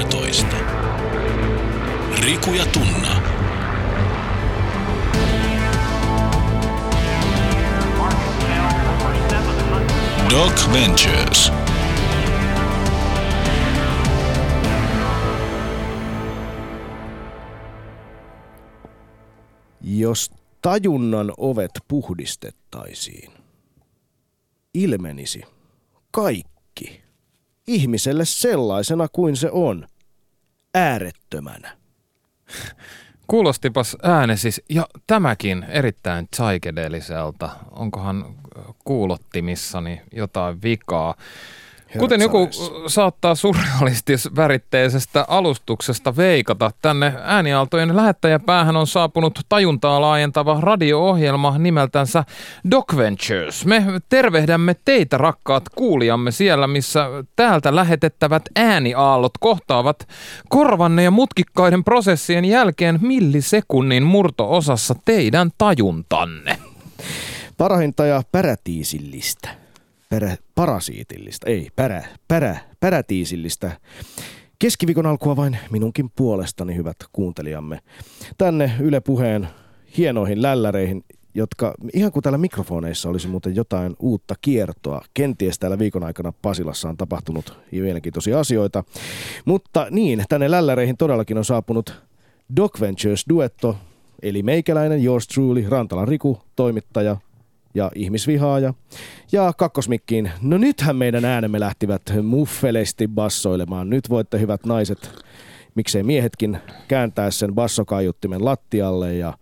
13. Riku ja Tunna. Doc Ventures. Jos tajunnan ovet puhdistettaisiin, ilmenisi kaikki ihmiselle sellaisena kuin se on, äärettömänä. Kuulostipas äänesis ja tämäkin erittäin psykedeliselta. Onkohan kuulottimissani jotain vikaa? Kuten joku saattaa surrealistis-väritteisestä alustuksesta veikata, tänne äänialtojen lähettäjäpäähän on saapunut tajuntaa laajentava radio-ohjelma nimeltänsä Doc Ventures. Me tervehdämme teitä rakkaat kuulijamme siellä, missä täältä lähetettävät ääniaallot kohtaavat korvanne ja mutkikkaiden prosessien jälkeen millisekunnin murto-osassa teidän tajuntanne. Parahinta ja pärätiisillistä perä, parasiitillista, ei, pärä, pärä, pärätiisillistä. Keskiviikon alkua vain minunkin puolestani, hyvät kuuntelijamme. Tänne Yle Puheen hienoihin lälläreihin, jotka ihan kuin täällä mikrofoneissa olisi muuten jotain uutta kiertoa. Kenties täällä viikon aikana Pasilassa on tapahtunut mielenkiintoisia asioita. Mutta niin, tänne lälläreihin todellakin on saapunut Doc Ventures duetto, eli meikäläinen, yours truly, Rantalan Riku, toimittaja, ja ihmisvihaaja. Ja kakkosmikkiin, no nythän meidän äänemme lähtivät muffelesti bassoilemaan. Nyt voitte hyvät naiset, miksei miehetkin, kääntää sen bassokaiuttimen lattialle ja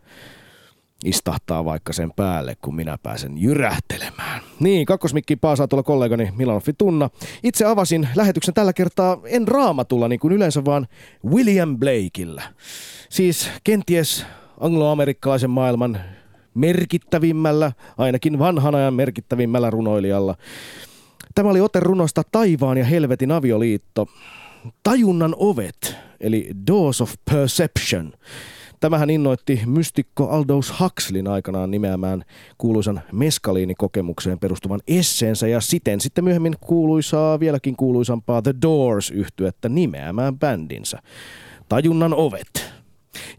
istahtaa vaikka sen päälle, kun minä pääsen jyrähtelemään. Niin, kakkosmikki paasaa tuolla kollegani Milanoffi Tunna. Itse avasin lähetyksen tällä kertaa en raamatulla niin kuin yleensä, vaan William Blakeillä. Siis kenties angloamerikkalaisen maailman merkittävimmällä, ainakin vanhan ajan merkittävimmällä runoilijalla. Tämä oli ote runosta Taivaan ja helvetin avioliitto. Tajunnan ovet, eli Doors of Perception. Tämähän innoitti mystikko Aldous Huxleyn aikanaan nimeämään kuuluisan meskaliinikokemukseen perustuvan esseensä ja siten sitten myöhemmin kuuluisaa, vieläkin kuuluisampaa The Doors yhtyettä nimeämään bändinsä. Tajunnan ovet.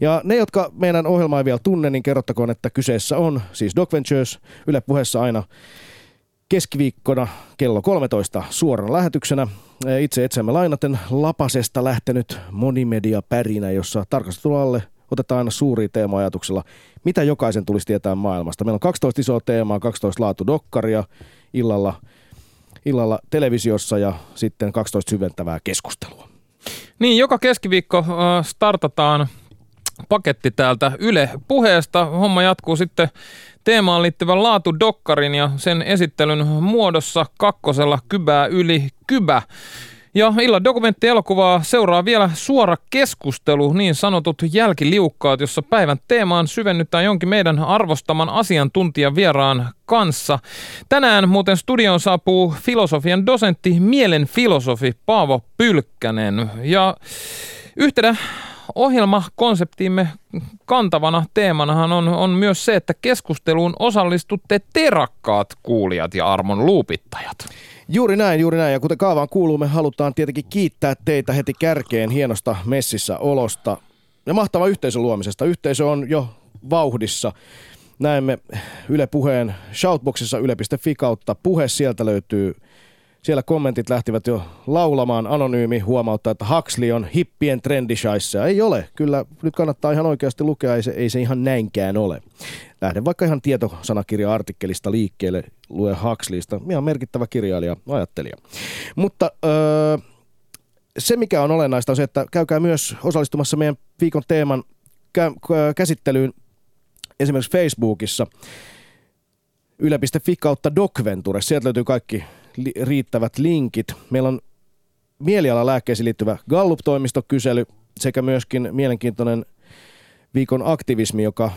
Ja ne, jotka meidän ohjelmaa ei vielä tunne, niin kerrottakoon, että kyseessä on siis Doc Ventures Yle puheessa aina keskiviikkona kello 13 suorana lähetyksenä. Itse etsemme lainaten Lapasesta lähtenyt monimedia pärinä, jossa tarkastelualle otetaan aina suuri teema ajatuksella, mitä jokaisen tulisi tietää maailmasta. Meillä on 12 isoa teemaa, 12 laatu dokkaria illalla, illalla televisiossa ja sitten 12 syventävää keskustelua. Niin, joka keskiviikko startataan paketti täältä Yle puheesta. Homma jatkuu sitten teemaan liittyvän laatudokkarin ja sen esittelyn muodossa kakkosella kybää yli kybä. Ja illan dokumenttielokuvaa seuraa vielä suora keskustelu, niin sanotut jälkiliukkaat, jossa päivän teemaan syvennytään jonkin meidän arvostaman asiantuntijan vieraan kanssa. Tänään muuten studioon saapuu filosofian dosentti, mielen filosofi Paavo Pylkkänen. Ja yhtenä ohjelmakonseptiimme kantavana teemanahan on, on myös se, että keskusteluun osallistutte te rakkaat kuulijat ja armon luupittajat. Juuri näin, juuri näin. Ja kuten kaavaan kuuluu, me halutaan tietenkin kiittää teitä heti kärkeen hienosta messissä olosta ja mahtava yhteisön luomisesta. Yhteisö on jo vauhdissa. Näemme Yle Puheen shoutboxissa yle.fi kautta puhe. Sieltä löytyy siellä kommentit lähtivät jo laulamaan. Anonyymi huomauttaa, että Huxley on hippien trendishaissa. Ei ole. Kyllä nyt kannattaa ihan oikeasti lukea. Ei se, ei se ihan näinkään ole. Lähden vaikka ihan tietosanakirja-artikkelista liikkeelle. Lue Huxleysta. Ihan merkittävä kirjailija, ajattelija. Mutta öö, se, mikä on olennaista, on se, että käykää myös osallistumassa meidän viikon teeman kä- käsittelyyn esimerkiksi Facebookissa yle.fi kautta Docventure. Sieltä löytyy kaikki li- riittävät linkit. Meillä on mielialalääkkeisiin liittyvä Gallup-toimistokysely sekä myöskin mielenkiintoinen viikon aktivismi, joka,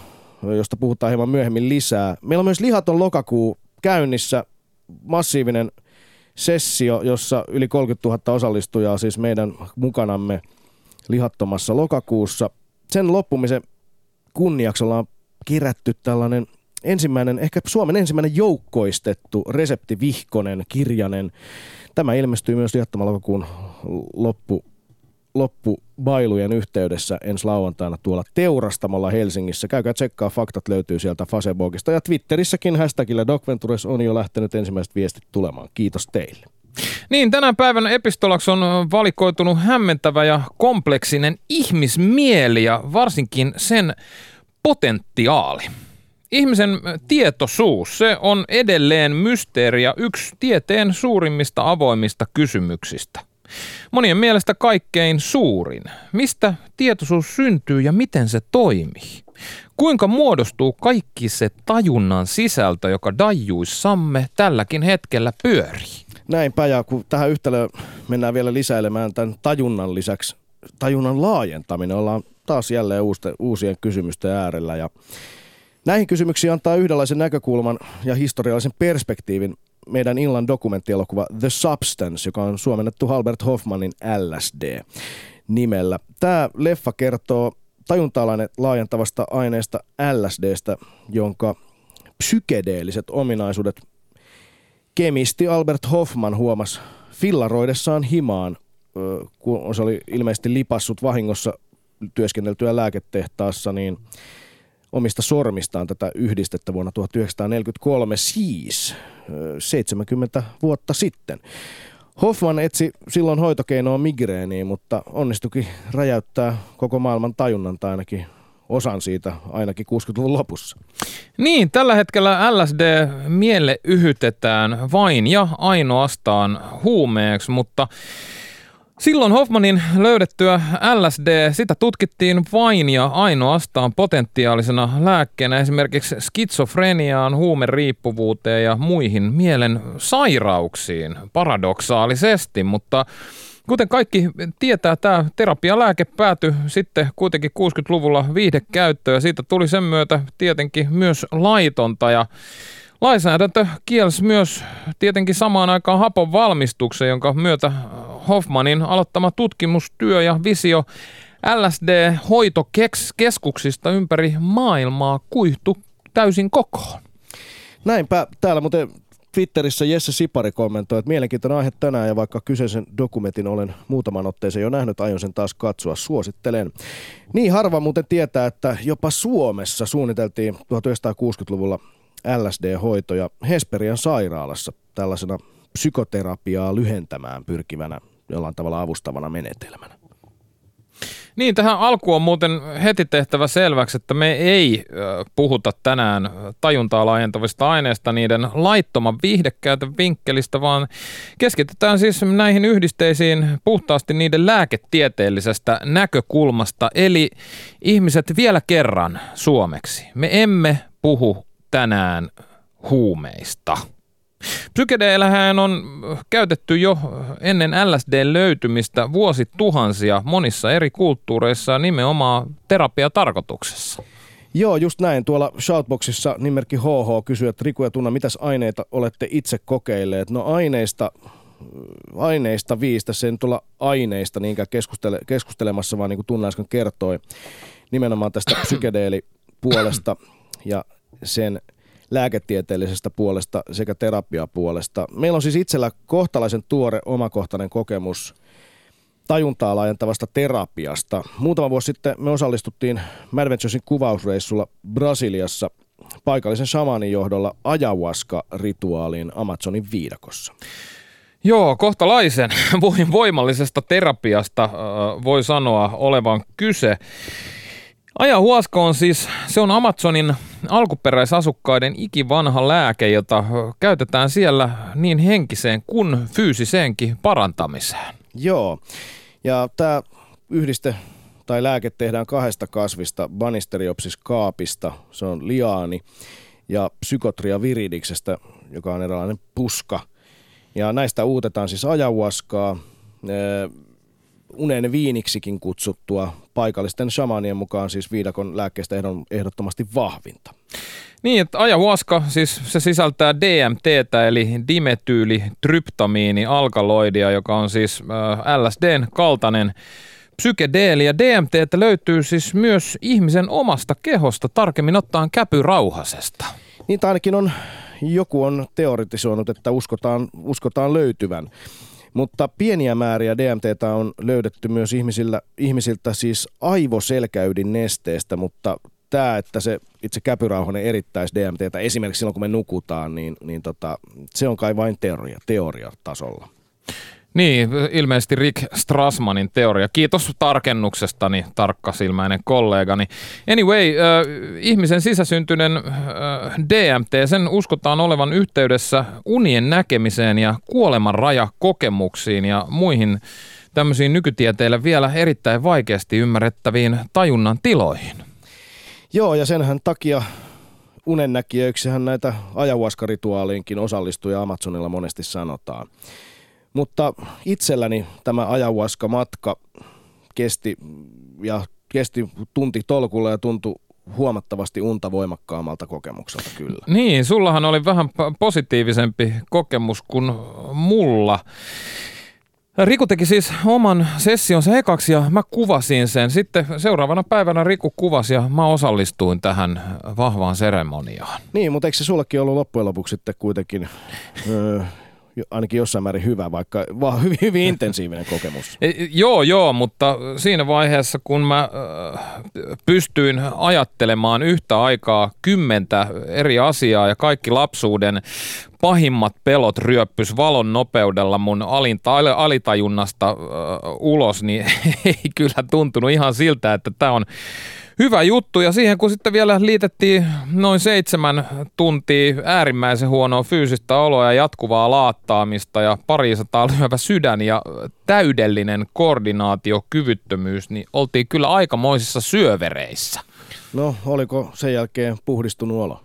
josta puhutaan hieman myöhemmin lisää. Meillä on myös lihaton lokakuu käynnissä, massiivinen sessio, jossa yli 30 000 osallistujaa siis meidän mukanamme lihattomassa lokakuussa. Sen loppumisen kunniaksi ollaan kerätty tällainen – ensimmäinen, ehkä Suomen ensimmäinen joukkoistettu reseptivihkonen kirjanen. Tämä ilmestyy myös lihattoman lokakuun loppu loppubailujen yhteydessä ensi lauantaina tuolla Teurastamolla Helsingissä. Käykää tsekkaa, faktat löytyy sieltä Facebookista ja Twitterissäkin hashtagillä Docventures on jo lähtenyt ensimmäiset viestit tulemaan. Kiitos teille. Niin, tänä päivänä epistolaksi on valikoitunut hämmentävä ja kompleksinen ihmismieli ja varsinkin sen potentiaali. Ihmisen tietoisuus, se on edelleen mysteeri ja yksi tieteen suurimmista avoimista kysymyksistä. Monien mielestä kaikkein suurin. Mistä tietoisuus syntyy ja miten se toimii? Kuinka muodostuu kaikki se tajunnan sisältö, joka dajuissamme tälläkin hetkellä pyörii? Näinpä, ja kun tähän yhtälöön mennään vielä lisäilemään tämän tajunnan lisäksi, tajunnan laajentaminen, ollaan taas jälleen uusien kysymysten äärellä. Ja näihin kysymyksiin antaa yhdenlaisen näkökulman ja historiallisen perspektiivin meidän illan dokumenttielokuva The Substance, joka on suomennettu Albert Hoffmanin LSD nimellä. Tämä leffa kertoo tajuntaalainen laajentavasta aineesta LSDstä, jonka psykedeelliset ominaisuudet kemisti Albert Hoffman huomasi fillaroidessaan himaan, kun se oli ilmeisesti lipassut vahingossa työskenneltyä lääketehtaassa, niin omista sormistaan tätä yhdistettä vuonna 1943, siis 70 vuotta sitten. Hoffman etsi silloin hoitokeinoa migreeniin, mutta onnistukin räjäyttää koko maailman tajunnan tai ainakin osan siitä ainakin 60-luvun lopussa. Niin, tällä hetkellä LSD mielle yhytetään vain ja ainoastaan huumeeksi, mutta Silloin Hoffmanin löydettyä LSD, sitä tutkittiin vain ja ainoastaan potentiaalisena lääkkeenä esimerkiksi skitsofreniaan, huumeriippuvuuteen ja muihin mielen sairauksiin paradoksaalisesti, mutta Kuten kaikki tietää, tämä terapialääke päätyi sitten kuitenkin 60-luvulla viihdekäyttöön ja siitä tuli sen myötä tietenkin myös laitonta. Ja Lainsäädäntö kielsi myös tietenkin samaan aikaan hapon valmistuksen, jonka myötä Hoffmanin aloittama tutkimustyö ja visio LSD-hoitokeskuksista ympäri maailmaa kuihtu täysin kokoon. Näinpä täällä muuten Twitterissä Jesse Sipari kommentoi, että mielenkiintoinen aihe tänään ja vaikka kyseisen dokumentin olen muutaman otteeseen jo nähnyt, aion sen taas katsoa, suosittelen. Niin harva muuten tietää, että jopa Suomessa suunniteltiin 1960-luvulla LSD-hoitoja Hesperian sairaalassa tällaisena psykoterapiaa lyhentämään pyrkivänä jollain tavalla avustavana menetelmänä. Niin, tähän alkuun on muuten heti tehtävä selväksi, että me ei puhuta tänään tajuntaa laajentavista aineista niiden laittoman viihdekäytön vinkkelistä, vaan keskitytään siis näihin yhdisteisiin puhtaasti niiden lääketieteellisestä näkökulmasta. Eli ihmiset vielä kerran suomeksi. Me emme puhu tänään huumeista. Psykedeellähän on käytetty jo ennen LSD-löytymistä vuosituhansia monissa eri kulttuureissa nimenomaan terapiatarkoituksessa. Joo, just näin. Tuolla Shoutboxissa nimerkki HH kysyy, että Riku ja Tunna, mitäs aineita olette itse kokeilleet? No aineista, aineista viistä, sen tulla aineista niinkään keskustele, keskustelemassa, vaan niin kuin Tunna äsken kertoi, nimenomaan tästä psykedeelipuolesta ja sen lääketieteellisestä puolesta sekä terapiapuolesta. Meillä on siis itsellä kohtalaisen tuore omakohtainen kokemus tajuntaa laajentavasta terapiasta. Muutama vuosi sitten me osallistuttiin Madventuresin kuvausreissulla Brasiliassa paikallisen shamanin johdolla ayahuasca-rituaaliin Amazonin viidakossa. Joo, kohtalaisen voimallisesta terapiasta voi sanoa olevan kyse. Ajahuaska on siis, se on Amazonin alkuperäisasukkaiden ikivanha lääke, jota käytetään siellä niin henkiseen kuin fyysiseenkin parantamiseen. Joo, ja tämä yhdiste tai lääke tehdään kahdesta kasvista, Banisteriopsis kaapista, se on liaani, ja Psykotria viridiksestä, joka on eräänlainen puska. Ja näistä uutetaan siis ajahuaskaa, unen viiniksikin kutsuttua paikallisten shamanien mukaan siis viidakon lääkkeestä ehdottomasti vahvinta. Niin, että ajahuaska, siis se sisältää DMT eli dimetyyli-tryptamiini alkaloidia, joka on siis äh, LSDn kaltainen psykedeeli. Ja DMT löytyy siis myös ihmisen omasta kehosta, tarkemmin ottaen käpyrauhasesta. Niin, ainakin on, joku on teoritisoinut, että uskotaan, uskotaan löytyvän. Mutta pieniä määriä DMTtä on löydetty myös ihmisillä, ihmisiltä siis aivoselkäydin nesteestä, mutta tämä, että se itse käpyrauhanen erittäisi DMTtä esimerkiksi silloin, kun me nukutaan, niin, niin tota, se on kai vain teoria, teoriatasolla. Niin, ilmeisesti Rick Strassmanin teoria. Kiitos tarkennuksestani, tarkkasilmäinen kollegani. Anyway, äh, ihmisen sisäsyntyinen äh, DMT, sen uskotaan olevan yhteydessä unien näkemiseen ja kuoleman rajakokemuksiin ja muihin tämmöisiin nykytieteille vielä erittäin vaikeasti ymmärrettäviin tajunnan tiloihin. Joo, ja senhän takia unennäkijöiksihän näitä ajahuaskarituaaliinkin osallistujia Amazonilla monesti sanotaan. Mutta itselläni tämä ajahuaska-matka kesti ja kesti tunti tolkulla ja tuntui huomattavasti unta voimakkaammalta kokemukselta kyllä. Niin, sullahan oli vähän positiivisempi kokemus kuin mulla. Riku teki siis oman sessionsa ekaksi ja mä kuvasin sen. Sitten seuraavana päivänä Riku kuvasi ja mä osallistuin tähän vahvaan seremoniaan. Niin, mutta eikö se sullekin ollut loppujen lopuksi sitten kuitenkin öö, ainakin jossain määrin hyvä, vaikka vaan hyvin, hyvin intensiivinen kokemus. Joo, joo, mutta siinä vaiheessa, kun mä äh, pystyin ajattelemaan yhtä aikaa kymmentä eri asiaa ja kaikki lapsuuden pahimmat pelot ryöppys valon nopeudella mun alinta, alitajunnasta äh, ulos, niin ei kyllä tuntunut ihan siltä, että tämä on hyvä juttu. Ja siihen kun sitten vielä liitettiin noin seitsemän tuntia äärimmäisen huonoa fyysistä oloa ja jatkuvaa laattaamista ja parisataa lyövä sydän ja täydellinen koordinaatiokyvyttömyys, niin oltiin kyllä aikamoisissa syövereissä. No, oliko sen jälkeen puhdistunut olo?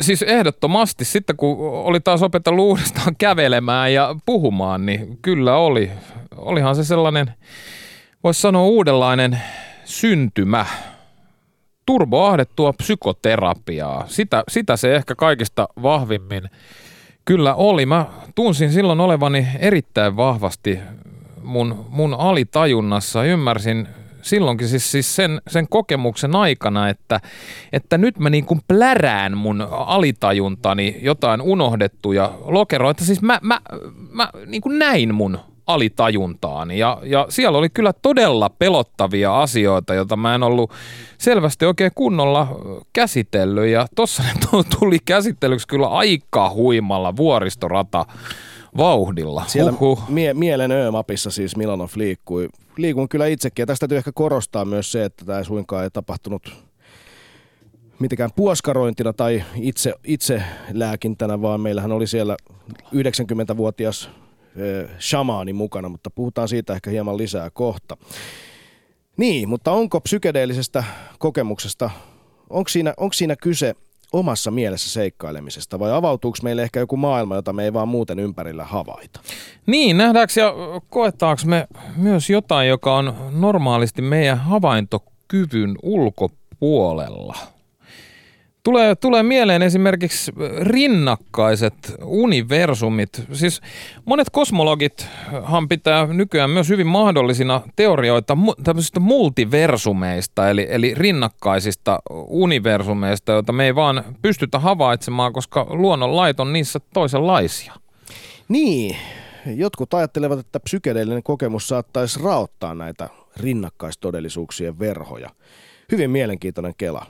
Siis ehdottomasti sitten kun oli taas opetellut uudestaan kävelemään ja puhumaan, niin kyllä oli. Olihan se sellainen, voisi sanoa uudenlainen syntymä, turboahdettua psykoterapiaa. Sitä, sitä se ehkä kaikista vahvimmin kyllä oli. Mä tunsin silloin olevani erittäin vahvasti mun, mun alitajunnassa. Ymmärsin silloinkin siis, siis sen, sen kokemuksen aikana, että, että nyt mä niin kuin plärään mun alitajuntani jotain unohdettuja lokeroita. Siis mä, mä, mä niin kuin näin mun alitajuntaan. Ja, ja siellä oli kyllä todella pelottavia asioita, joita mä en ollut selvästi oikein kunnolla käsitellyt. Ja tossa ne tuli käsittelyksi kyllä aika huimalla vuoristorata vauhdilla. Siellä mie- mielen öömapissa siis Milanov liikkui. Liikun kyllä itsekin ja tästä täytyy ehkä korostaa myös se, että tämä ei suinkaan ei tapahtunut mitenkään puoskarointina tai itse, itse lääkintänä, vaan meillähän oli siellä 90-vuotias shamaani mukana, mutta puhutaan siitä ehkä hieman lisää kohta. Niin, mutta onko psykedeellisestä kokemuksesta, onko siinä, onko siinä kyse omassa mielessä seikkailemisesta vai avautuuko meille ehkä joku maailma, jota me ei vaan muuten ympärillä havaita? Niin, nähdäänkö ja koetaanko me myös jotain, joka on normaalisti meidän havaintokyvyn ulkopuolella? Tulee, tulee mieleen esimerkiksi rinnakkaiset universumit. Siis monet kosmologithan pitää nykyään myös hyvin mahdollisina teorioita tämmöisistä multiversumeista, eli, eli rinnakkaisista universumeista, joita me ei vaan pystytä havaitsemaan, koska luonnonlait on niissä toisenlaisia. Niin, jotkut ajattelevat, että psykedeellinen kokemus saattaisi raottaa näitä rinnakkaistodellisuuksien verhoja. Hyvin mielenkiintoinen kela.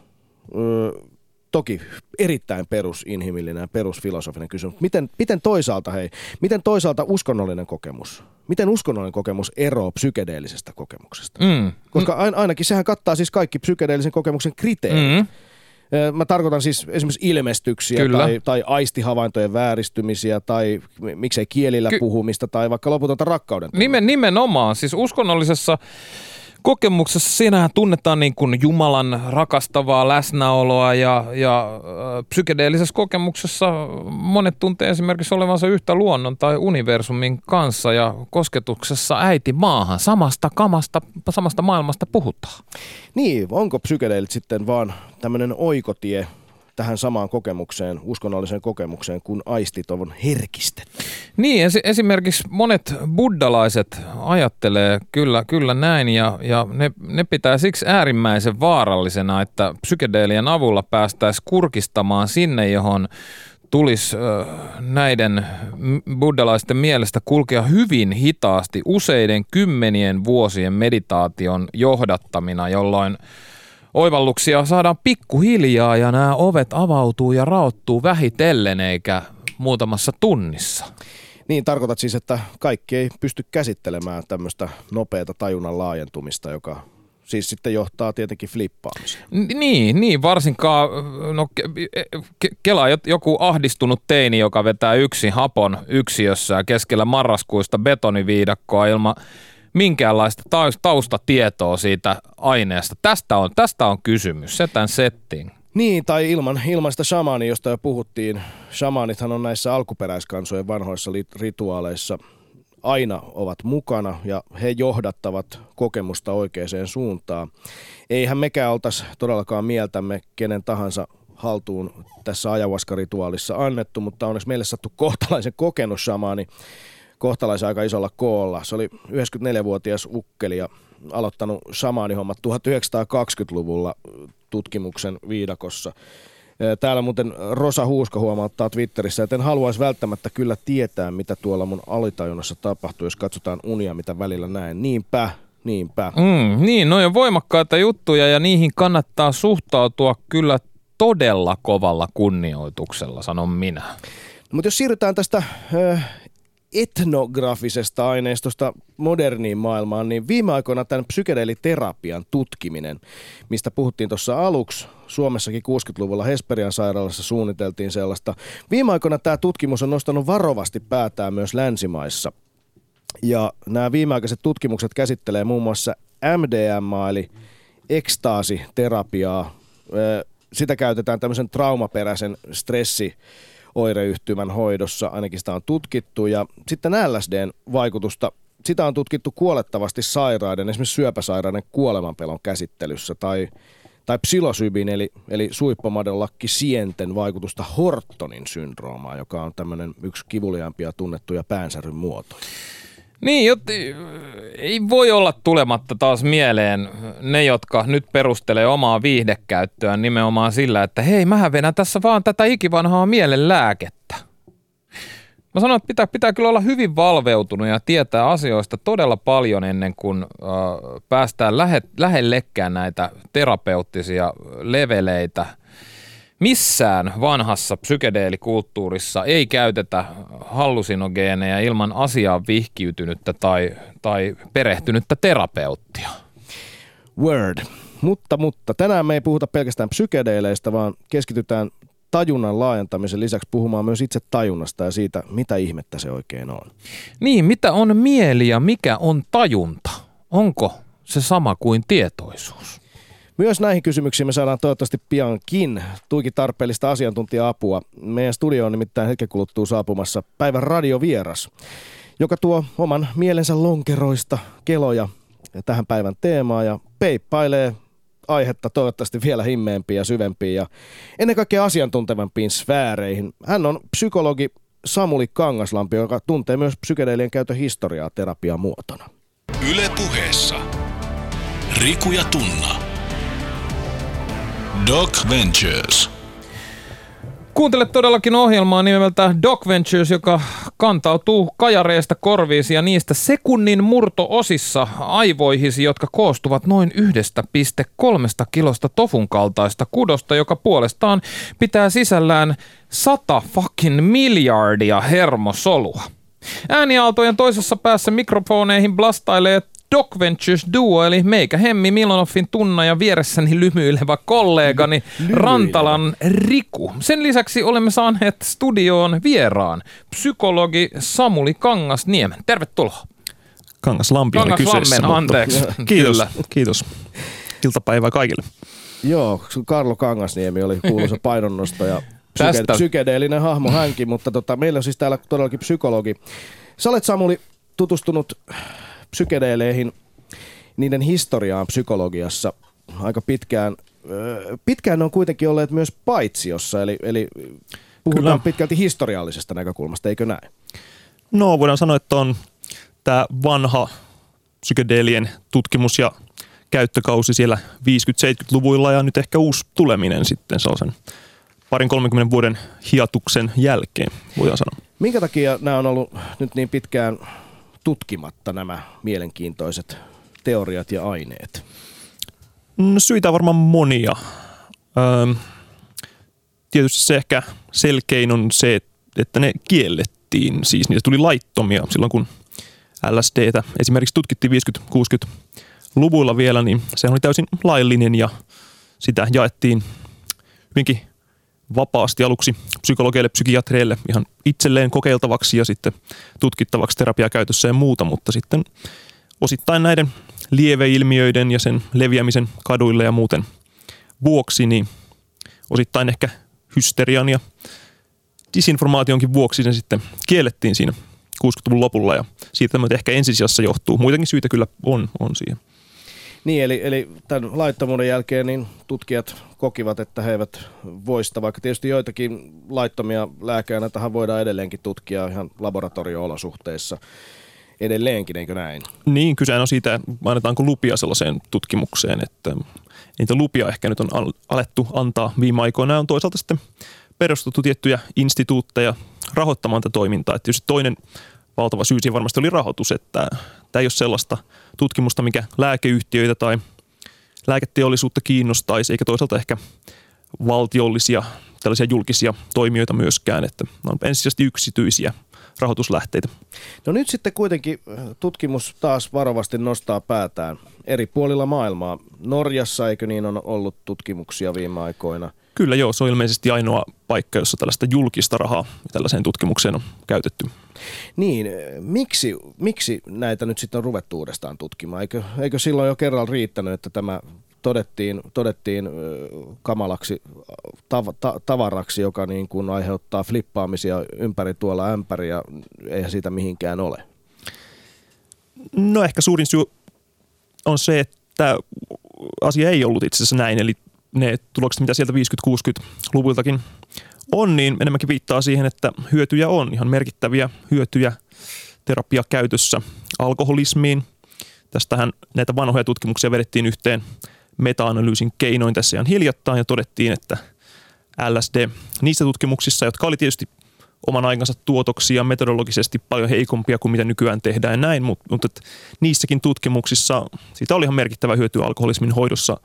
Toki erittäin perusinhimillinen ja perusfilosofinen kysymys. Miten, miten toisaalta, hei, miten toisaalta uskonnollinen kokemus, miten uskonnollinen kokemus eroaa psykedeellisestä kokemuksesta? Mm. Koska ain, ainakin sehän kattaa siis kaikki psykedeellisen kokemuksen kriteerit. Mm. Mä tarkoitan siis esimerkiksi ilmestyksiä tai, tai aistihavaintojen vääristymisiä tai miksei kielillä Ky- puhumista tai vaikka loputonta rakkauden. Nimen, nimenomaan. Siis uskonnollisessa kokemuksessa siinähän tunnetaan niin kuin Jumalan rakastavaa läsnäoloa ja, ja äh, psykedeellisessä kokemuksessa monet tuntee esimerkiksi olevansa yhtä luonnon tai universumin kanssa ja kosketuksessa äiti maahan. Samasta kamasta, samasta maailmasta puhutaan. Niin, onko psykedeelit sitten vaan tämmöinen oikotie tähän samaan kokemukseen, uskonnolliseen kokemukseen, kun aistit on herkistetty. Niin, esimerkiksi monet buddalaiset ajattelee kyllä, kyllä näin ja, ja ne, ne pitää siksi äärimmäisen vaarallisena, että psykedeelien avulla päästäisiin kurkistamaan sinne, johon tulisi näiden buddhalaisten mielestä kulkea hyvin hitaasti useiden kymmenien vuosien meditaation johdattamina, jolloin oivalluksia saadaan pikkuhiljaa ja nämä ovet avautuu ja raottuu vähitellen eikä muutamassa tunnissa. Niin, tarkoitat siis, että kaikki ei pysty käsittelemään tämmöistä nopeata tajunnan laajentumista, joka siis sitten johtaa tietenkin flippaamiseen. Niin, niin varsinkaan, no ke, Kela joku ahdistunut teini, joka vetää yksin hapon yksiössä keskellä marraskuista betoniviidakkoa ilman minkäänlaista taustatietoa siitä aineesta. Tästä on, tästä on kysymys, setän setting. Niin, tai ilman, ilman sitä shamaania, josta jo puhuttiin. Shamanithan on näissä alkuperäiskansojen vanhoissa rituaaleissa aina ovat mukana ja he johdattavat kokemusta oikeaan suuntaan. Eihän mekään oltaisi todellakaan mieltämme kenen tahansa haltuun tässä ajahuaska-rituaalissa annettu, mutta onneksi meille sattu kohtalaisen kokenut shamaani kohtalaisen aika isolla koolla. Se oli 94-vuotias ukkeli ja aloittanut shamaanihommat 1920-luvulla tutkimuksen viidakossa. Täällä muuten Rosa Huuska huomauttaa Twitterissä, että en haluaisi välttämättä kyllä tietää, mitä tuolla mun alitajunnassa tapahtuu, jos katsotaan unia, mitä välillä näen. Niinpä, niinpä. Mm, niin, noin on voimakkaita juttuja ja niihin kannattaa suhtautua kyllä todella kovalla kunnioituksella, sanon minä. No, mutta jos siirrytään tästä äh, etnografisesta aineistosta moderniin maailmaan, niin viime aikoina tämän psykedeeliterapian tutkiminen, mistä puhuttiin tuossa aluksi, Suomessakin 60-luvulla Hesperian sairaalassa suunniteltiin sellaista. Viime aikoina tämä tutkimus on nostanut varovasti päätään myös länsimaissa. Ja nämä viimeaikaiset tutkimukset käsittelee muun muassa MDMA eli ekstaasiterapiaa. Sitä käytetään tämmöisen traumaperäisen stressi oireyhtymän hoidossa, ainakin sitä on tutkittu. Ja sitten LSDn vaikutusta, sitä on tutkittu kuolettavasti sairaiden, esimerkiksi syöpäsairaiden kuolemanpelon käsittelyssä tai tai psilosybin eli, eli suippomadonlakki sienten vaikutusta Hortonin syndroomaan, joka on tämmöinen yksi kivuliaimpia tunnettuja päänsäryn muotoja. Niin, jotta ei voi olla tulematta taas mieleen ne, jotka nyt perustelee omaa viihdekäyttöään nimenomaan sillä, että hei, mähän vedän tässä vaan tätä ikivanhaa mielenlääkettä. Mä sanon, että pitää, pitää kyllä olla hyvin valveutunut ja tietää asioista todella paljon ennen kuin äh, päästään lähe, lähellekään näitä terapeuttisia leveleitä – Missään vanhassa psykedeelikulttuurissa ei käytetä hallusinogeeneja ilman asiaan vihkiytynyttä tai, tai perehtynyttä terapeuttia. Word. Mutta, mutta tänään me ei puhuta pelkästään psykedeeleistä, vaan keskitytään tajunnan laajentamisen lisäksi puhumaan myös itse tajunnasta ja siitä, mitä ihmettä se oikein on. Niin, mitä on mieli ja mikä on tajunta? Onko se sama kuin tietoisuus? Myös näihin kysymyksiin me saadaan toivottavasti piankin tuikin tarpeellista asiantuntija-apua. Meidän studio on nimittäin hetken kuluttua saapumassa päivän radiovieras, joka tuo oman mielensä lonkeroista keloja tähän päivän teemaan ja peippailee aihetta toivottavasti vielä himmeempiin ja syvempiin ja ennen kaikkea asiantuntevampiin sfääreihin. Hän on psykologi Samuli Kangaslampi, joka tuntee myös psykedeelien käytön historiaa terapiamuotona. Yle puheessa. Riku ja Tunna. Doc Ventures. Kuuntele todellakin ohjelmaa nimeltä Doc Ventures, joka kantautuu kajareista korviisi ja niistä sekunnin murto-osissa aivoihisi, jotka koostuvat noin 1,3 kilosta tofun kaltaista kudosta, joka puolestaan pitää sisällään 100 fucking miljardia hermosolua. Ääniaaltojen toisessa päässä mikrofoneihin blastailee Doc Ventures Duo, eli meikä Hemmi Milonoffin tunna ja vieressäni lymyilevä kollegani Rantalan Riku. Sen lisäksi olemme saaneet studioon vieraan psykologi Samuli Kangasniemen. Tervetuloa. Kangaslampi oli kyseessä. Mutta... anteeksi. Kiitos, Kyllä. kiitos. Iltapäivää kaikille. Joo, Karlo Kangasniemi oli kuuluisa painonnosto ja psyke- psykedeellinen hahmo hänkin, mutta tota, meillä on siis täällä todellakin psykologi. Sä olet Samuli tutustunut psykedeeleihin, niiden historiaan psykologiassa aika pitkään. Pitkään ne on kuitenkin olleet myös paitsiossa, eli, eli puhutaan Kyllä. pitkälti historiallisesta näkökulmasta, eikö näin? No voidaan sanoa, että on tämä vanha psykedeelien tutkimus ja käyttökausi siellä 50-70-luvuilla ja nyt ehkä uusi tuleminen sitten sellaisen parin 30 vuoden hiatuksen jälkeen, voidaan sanoa. Minkä takia nämä on ollut nyt niin pitkään tutkimatta nämä mielenkiintoiset teoriat ja aineet? No, syitä varmaan monia. Tietysti se ehkä selkein on se, että ne kiellettiin, siis niitä tuli laittomia silloin kun LSDtä esimerkiksi tutkittiin 50-60-luvuilla vielä, niin se oli täysin laillinen ja sitä jaettiin hyvinkin vapaasti aluksi psykologeille, psykiatreille ihan itselleen kokeiltavaksi ja sitten tutkittavaksi terapiakäytössä ja muuta, mutta sitten osittain näiden lieveilmiöiden ja sen leviämisen kaduille ja muuten vuoksi, niin osittain ehkä hysterian ja disinformaationkin vuoksi ne sitten kiellettiin siinä 60-luvun lopulla ja siitä ehkä ensisijassa johtuu. Muitakin syitä kyllä on, on siihen. Niin, eli, eli tämän laittomuuden jälkeen niin tutkijat kokivat, että he eivät voista, vaikka tietysti joitakin laittomia lääkeaineitahan voidaan edelleenkin tutkia ihan laboratorio-olosuhteissa edelleenkin, eikö näin? Niin, kyse on siitä, annetaanko lupia sellaiseen tutkimukseen, että niitä lupia ehkä nyt on alettu antaa viime aikoina. On toisaalta sitten perustettu tiettyjä instituutteja rahoittamaan tätä toimintaa. Että toinen valtava syy siihen varmasti oli rahoitus, että tämä ei ole sellaista tutkimusta, mikä lääkeyhtiöitä tai lääketeollisuutta kiinnostaisi, eikä toisaalta ehkä valtiollisia tällaisia julkisia toimijoita myöskään, että ne on ensisijaisesti yksityisiä rahoituslähteitä. No nyt sitten kuitenkin äh, tutkimus taas varovasti nostaa päätään eri puolilla maailmaa. Norjassa, eikö niin on ollut tutkimuksia viime aikoina? Kyllä joo, se on ilmeisesti ainoa paikka, jossa tällaista julkista rahaa tällaiseen tutkimukseen on käytetty. Niin, miksi, miksi näitä nyt sitten on ruvettu uudestaan tutkimaan? Eikö, eikö silloin jo kerran riittänyt, että tämä todettiin, todettiin kamalaksi tav, ta, tavaraksi, joka niin kuin aiheuttaa flippaamisia ympäri tuolla ämpäri ja eihän siitä mihinkään ole? No ehkä suurin syy on se, että asia ei ollut itse asiassa näin, eli ne tulokset, mitä sieltä 50-60-luvultakin on, niin enemmänkin viittaa siihen, että hyötyjä on, ihan merkittäviä hyötyjä terapiakäytössä alkoholismiin. Tästähän näitä vanhoja tutkimuksia vedettiin yhteen meta-analyysin keinoin tässä ihan hiljattain ja todettiin, että LSD niissä tutkimuksissa, jotka oli tietysti oman aikansa tuotoksia metodologisesti paljon heikompia kuin mitä nykyään tehdään ja näin, mutta, mutta niissäkin tutkimuksissa siitä oli ihan merkittävä hyöty alkoholismin hoidossa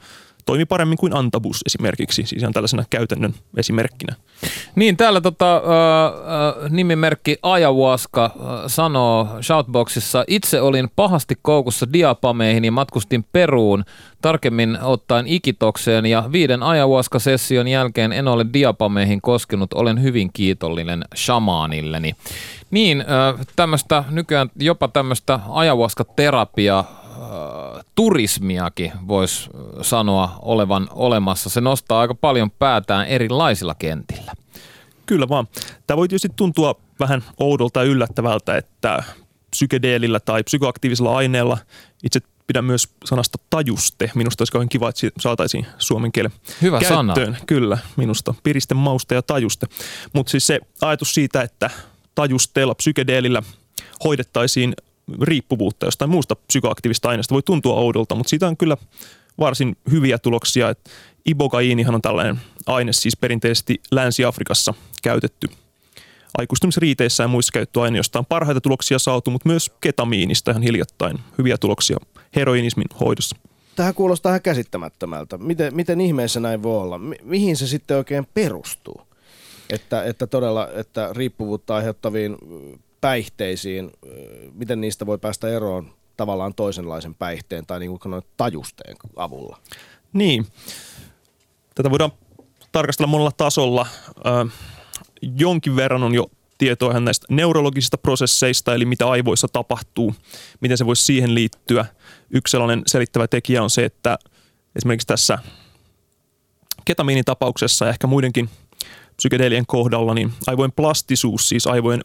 toimi paremmin kuin Antabus esimerkiksi, siis ihan tällaisena käytännön esimerkkinä. Niin, täällä tota, äh, nimimerkki Ayahuasca äh, sanoo Shoutboxissa, itse olin pahasti koukussa diapameihin ja matkustin Peruun, tarkemmin ottaen ikitokseen ja viiden Ayahuasca-session jälkeen en ole diapameihin koskenut, olen hyvin kiitollinen shamaanilleni. Niin, äh, tämmöistä nykyään jopa tämmöistä ayahuasca-terapiaa turismiakin voisi sanoa olevan olemassa. Se nostaa aika paljon päätään erilaisilla kentillä. Kyllä vaan. Tämä voi tietysti tuntua vähän oudolta ja yllättävältä, että psykedeelillä tai psykoaktiivisella aineella itse pidän myös sanasta tajuste. Minusta olisi kauhean kiva, että saataisiin suomen kielen Hyvä käyttöön. sana. Kyllä, minusta. Piriste, mauste ja tajuste. Mutta siis se ajatus siitä, että tajusteella, psykedeelillä hoidettaisiin riippuvuutta jostain muusta psykoaktiivista aineesta voi tuntua oudolta, mutta siitä on kyllä varsin hyviä tuloksia. Et ibogaiinihan on tällainen aine siis perinteisesti Länsi-Afrikassa käytetty aikuistumisriiteissä ja muissa käyttöaine, josta on parhaita tuloksia saatu, mutta myös ketamiinista ihan hiljattain hyviä tuloksia heroinismin hoidossa. Tähän kuulostaa ihan käsittämättömältä. Miten, miten ihmeessä näin voi olla? Mi- mihin se sitten oikein perustuu? Että, että todella, että riippuvuutta aiheuttaviin päihteisiin, miten niistä voi päästä eroon tavallaan toisenlaisen päihteen tai niin kuin tajusteen avulla? Niin. Tätä voidaan tarkastella monella tasolla. Ö, jonkin verran on jo tietoa näistä neurologisista prosesseista, eli mitä aivoissa tapahtuu, miten se voisi siihen liittyä. Yksi sellainen selittävä tekijä on se, että esimerkiksi tässä ketamiinitapauksessa ja ehkä muidenkin – psykedelien kohdalla, niin aivojen plastisuus, siis aivojen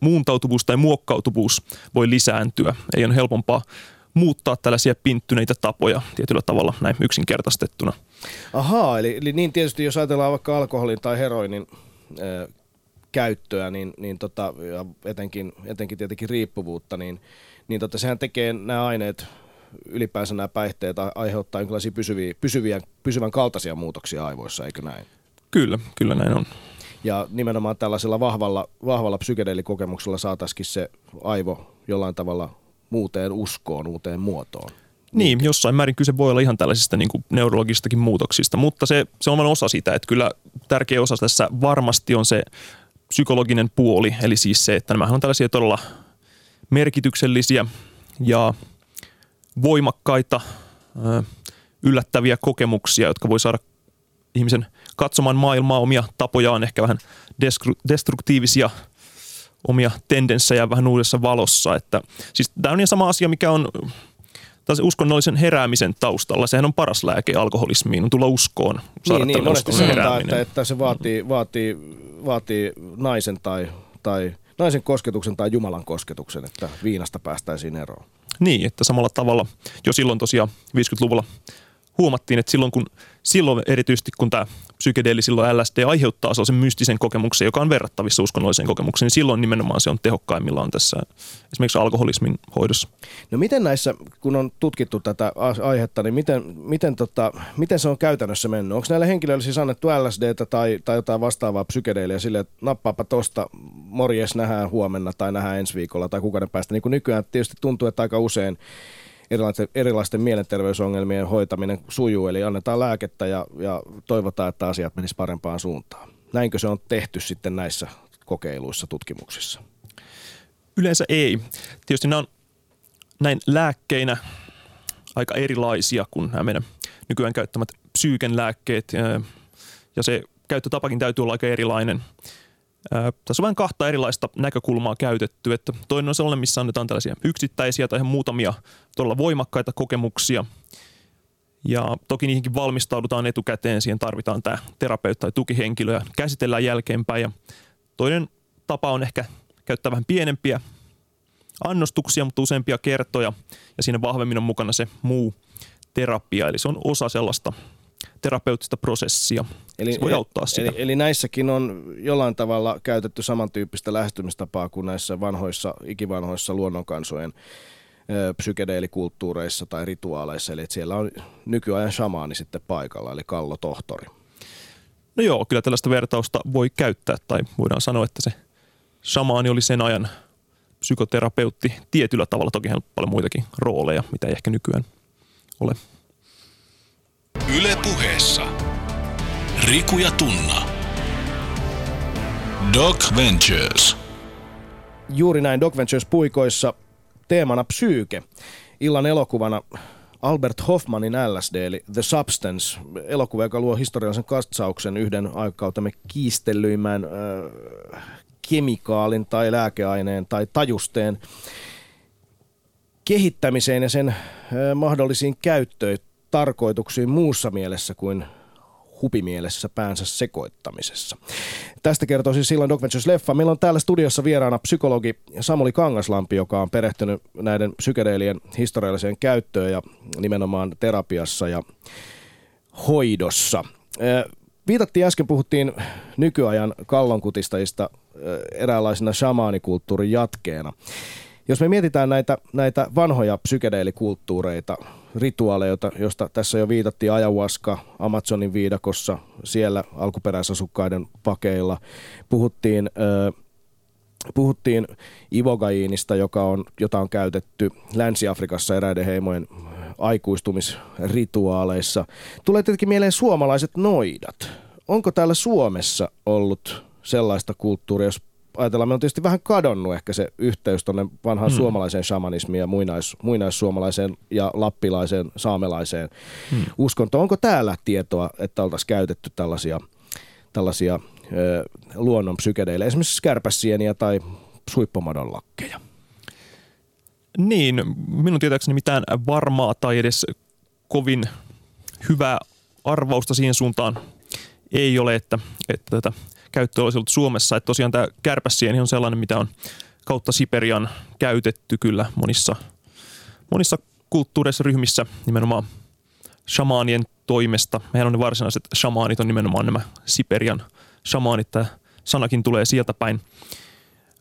muuntautuvuus tai muokkautuvuus voi lisääntyä. Ei ole helpompaa muuttaa tällaisia pinttyneitä tapoja tietyllä tavalla näin yksinkertaistettuna. Ahaa, eli, eli niin tietysti jos ajatellaan vaikka alkoholin tai heroinin ö, käyttöä, niin, niin tota, ja etenkin, etenkin tietenkin riippuvuutta, niin, niin tota, sehän tekee nämä aineet ylipäänsä nämä päihteet aiheuttaa jonkinlaisia pysyviä, pysyviä, pysyvän kaltaisia muutoksia aivoissa, eikö näin? Kyllä, kyllä näin on. Ja nimenomaan tällaisella vahvalla, vahvalla psykedeelikokemuksella saataisiin se aivo jollain tavalla muuteen uskoon, uuteen muotoon. Niin, jossain määrin kyse voi olla ihan tällaisista niin kuin neurologistakin muutoksista, mutta se, se on vain osa sitä, että kyllä tärkeä osa tässä varmasti on se psykologinen puoli, eli siis se, että nämä on tällaisia todella merkityksellisiä ja voimakkaita, yllättäviä kokemuksia, jotka voi saada ihmisen katsomaan maailmaa omia tapojaan, ehkä vähän destruktiivisia omia tendenssejä vähän uudessa valossa. Että, siis tämä on ihan sama asia, mikä on taas uskonnollisen heräämisen taustalla. Sehän on paras lääke alkoholismiin, on tulla uskoon. Saada niin, niin monesti sanotaan, että, että se vaatii, vaatii, vaatii naisen tai, tai naisen kosketuksen tai Jumalan kosketuksen, että viinasta päästäisiin eroon. Niin, että samalla tavalla jo silloin tosiaan 50-luvulla huomattiin, että silloin, kun, silloin erityisesti kun tämä psykedeeli, silloin LSD aiheuttaa sellaisen mystisen kokemuksen, joka on verrattavissa uskonnolliseen kokemukseen, niin silloin nimenomaan se on tehokkaimmillaan tässä esimerkiksi alkoholismin hoidossa. No miten näissä, kun on tutkittu tätä aihetta, niin miten, miten, tota, miten se on käytännössä mennyt? Onko näille henkilöille siis annettu LSDtä tai, tai jotain vastaavaa psykedeeliä sille, että nappaapa tosta, morjes nähdään huomenna tai nähdään ensi viikolla tai kuukauden päästä, niin kuin nykyään tietysti tuntuu, että aika usein erilaisten, erilaisten mielenterveysongelmien hoitaminen sujuu, eli annetaan lääkettä ja, ja toivotaan, että asiat menisivät parempaan suuntaan. Näinkö se on tehty sitten näissä kokeiluissa, tutkimuksissa? Yleensä ei. Tietysti nämä on näin lääkkeinä aika erilaisia kuin nämä meidän nykyään käyttämät psyyken lääkkeet, ja se käyttötapakin täytyy olla aika erilainen – tässä on vain kahta erilaista näkökulmaa käytetty. Että toinen on sellainen, missä annetaan tällaisia yksittäisiä tai ihan muutamia todella voimakkaita kokemuksia. Ja toki niihinkin valmistaudutaan etukäteen, siihen tarvitaan tämä terapeutti tai tukihenkilö ja käsitellään jälkeenpäin. Ja toinen tapa on ehkä käyttää vähän pienempiä annostuksia, mutta useampia kertoja ja siinä vahvemmin on mukana se muu terapia. Eli se on osa sellaista terapeuttista prosessia. Eli, se voi auttaa sitä. Eli, eli näissäkin on jollain tavalla käytetty samantyyppistä lähestymistapaa kuin näissä vanhoissa, ikivanhoissa luonnonkansojen psykedeelikulttuureissa tai rituaaleissa, eli että siellä on nykyajan shamaani sitten paikalla, eli Kallo Tohtori. No joo, kyllä tällaista vertausta voi käyttää, tai voidaan sanoa, että se shamaani oli sen ajan psykoterapeutti tietyllä tavalla, toki on paljon muitakin rooleja, mitä ei ehkä nykyään ole. Yle puheessa. Riku ja Tunna. Doc Ventures. Juuri näin Doc Ventures puikoissa teemana psyyke. Illan elokuvana Albert Hoffmanin LSD eli The Substance, elokuva, joka luo historiallisen katsauksen yhden aikautemme kiistellyimmän äh, kemikaalin tai lääkeaineen tai tajusteen kehittämiseen ja sen äh, mahdollisiin käyttöön tarkoituksiin muussa mielessä kuin hupimielessä päänsä sekoittamisessa. Tästä kertoo siis silloin Doc Ventures-leffa. Meillä on täällä studiossa vieraana psykologi Samuli Kangaslampi, joka on perehtynyt näiden psykedeelien historialliseen käyttöön ja nimenomaan terapiassa ja hoidossa. Viitattiin äsken, puhuttiin nykyajan kallonkutistajista eräänlaisena shamaanikulttuurin jatkeena. Jos me mietitään näitä, näitä vanhoja psykedeelikulttuureita, rituaaleja, josta tässä jo viitattiin, ajahuaska Amazonin viidakossa, siellä alkuperäisasukkaiden pakeilla. Puhuttiin, puhuttiin ivogaiinista, joka on, jota on käytetty Länsi-Afrikassa eräiden heimojen aikuistumisrituaaleissa. Tulee tietenkin mieleen suomalaiset noidat. Onko täällä Suomessa ollut sellaista kulttuuria, jos ajatellaan, me on tietysti vähän kadonnut ehkä se yhteys tuonne vanhaan hmm. suomalaiseen shamanismiin ja muinais, muinaissuomalaiseen ja lappilaiseen, saamelaiseen hmm. uskontoon. Onko täällä tietoa, että oltaisiin käytetty tällaisia, tällaisia ö, luonnon psykedeille, esimerkiksi kärpäsieniä tai suippomadon lakkeja? Niin, minun tietääkseni mitään varmaa tai edes kovin hyvää arvausta siihen suuntaan ei ole, että, että tätä käyttö olisi ollut Suomessa. Että tosiaan tämä kärpäsieni on sellainen, mitä on kautta Siperian käytetty kyllä monissa, monissa kulttuureissa, ryhmissä, nimenomaan shamaanien toimesta. Mehän on ne varsinaiset shamaanit, on nimenomaan nämä Siperian shamaanit. Tämä sanakin tulee sieltä päin.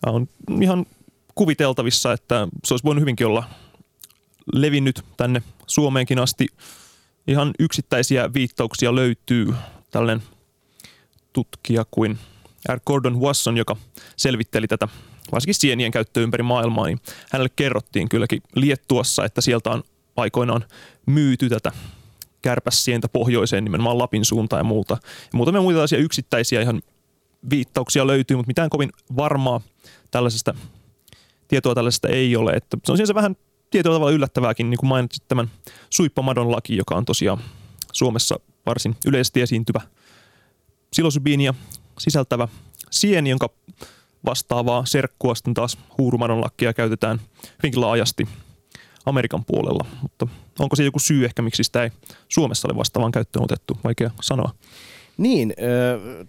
On ihan kuviteltavissa, että se olisi voinut hyvinkin olla levinnyt tänne Suomeenkin asti. Ihan yksittäisiä viittauksia löytyy. Tällainen tutkija kuin R. Gordon Wasson, joka selvitteli tätä varsinkin sienien käyttöä ympäri maailmaa, niin hänelle kerrottiin kylläkin Liettuassa, että sieltä on aikoinaan myyty tätä kärpässientä pohjoiseen nimenomaan Lapin suuntaan ja muuta. Ja muutamia muita tällaisia yksittäisiä ihan viittauksia löytyy, mutta mitään kovin varmaa tällaisesta tietoa tällaisesta ei ole. Että se on sinänsä vähän tietyllä tavalla yllättävääkin, niin kuin mainitsit tämän suippamadon laki, joka on tosiaan Suomessa varsin yleisesti esiintyvä silosybiinia sisältävä sieni, jonka vastaavaa serkkua sitten taas huurumadon lakkia käytetään hyvinkin laajasti Amerikan puolella. Mutta onko se joku syy ehkä, miksi sitä ei Suomessa ole vastaavaan käyttöön otettu? Vaikea sanoa. Niin,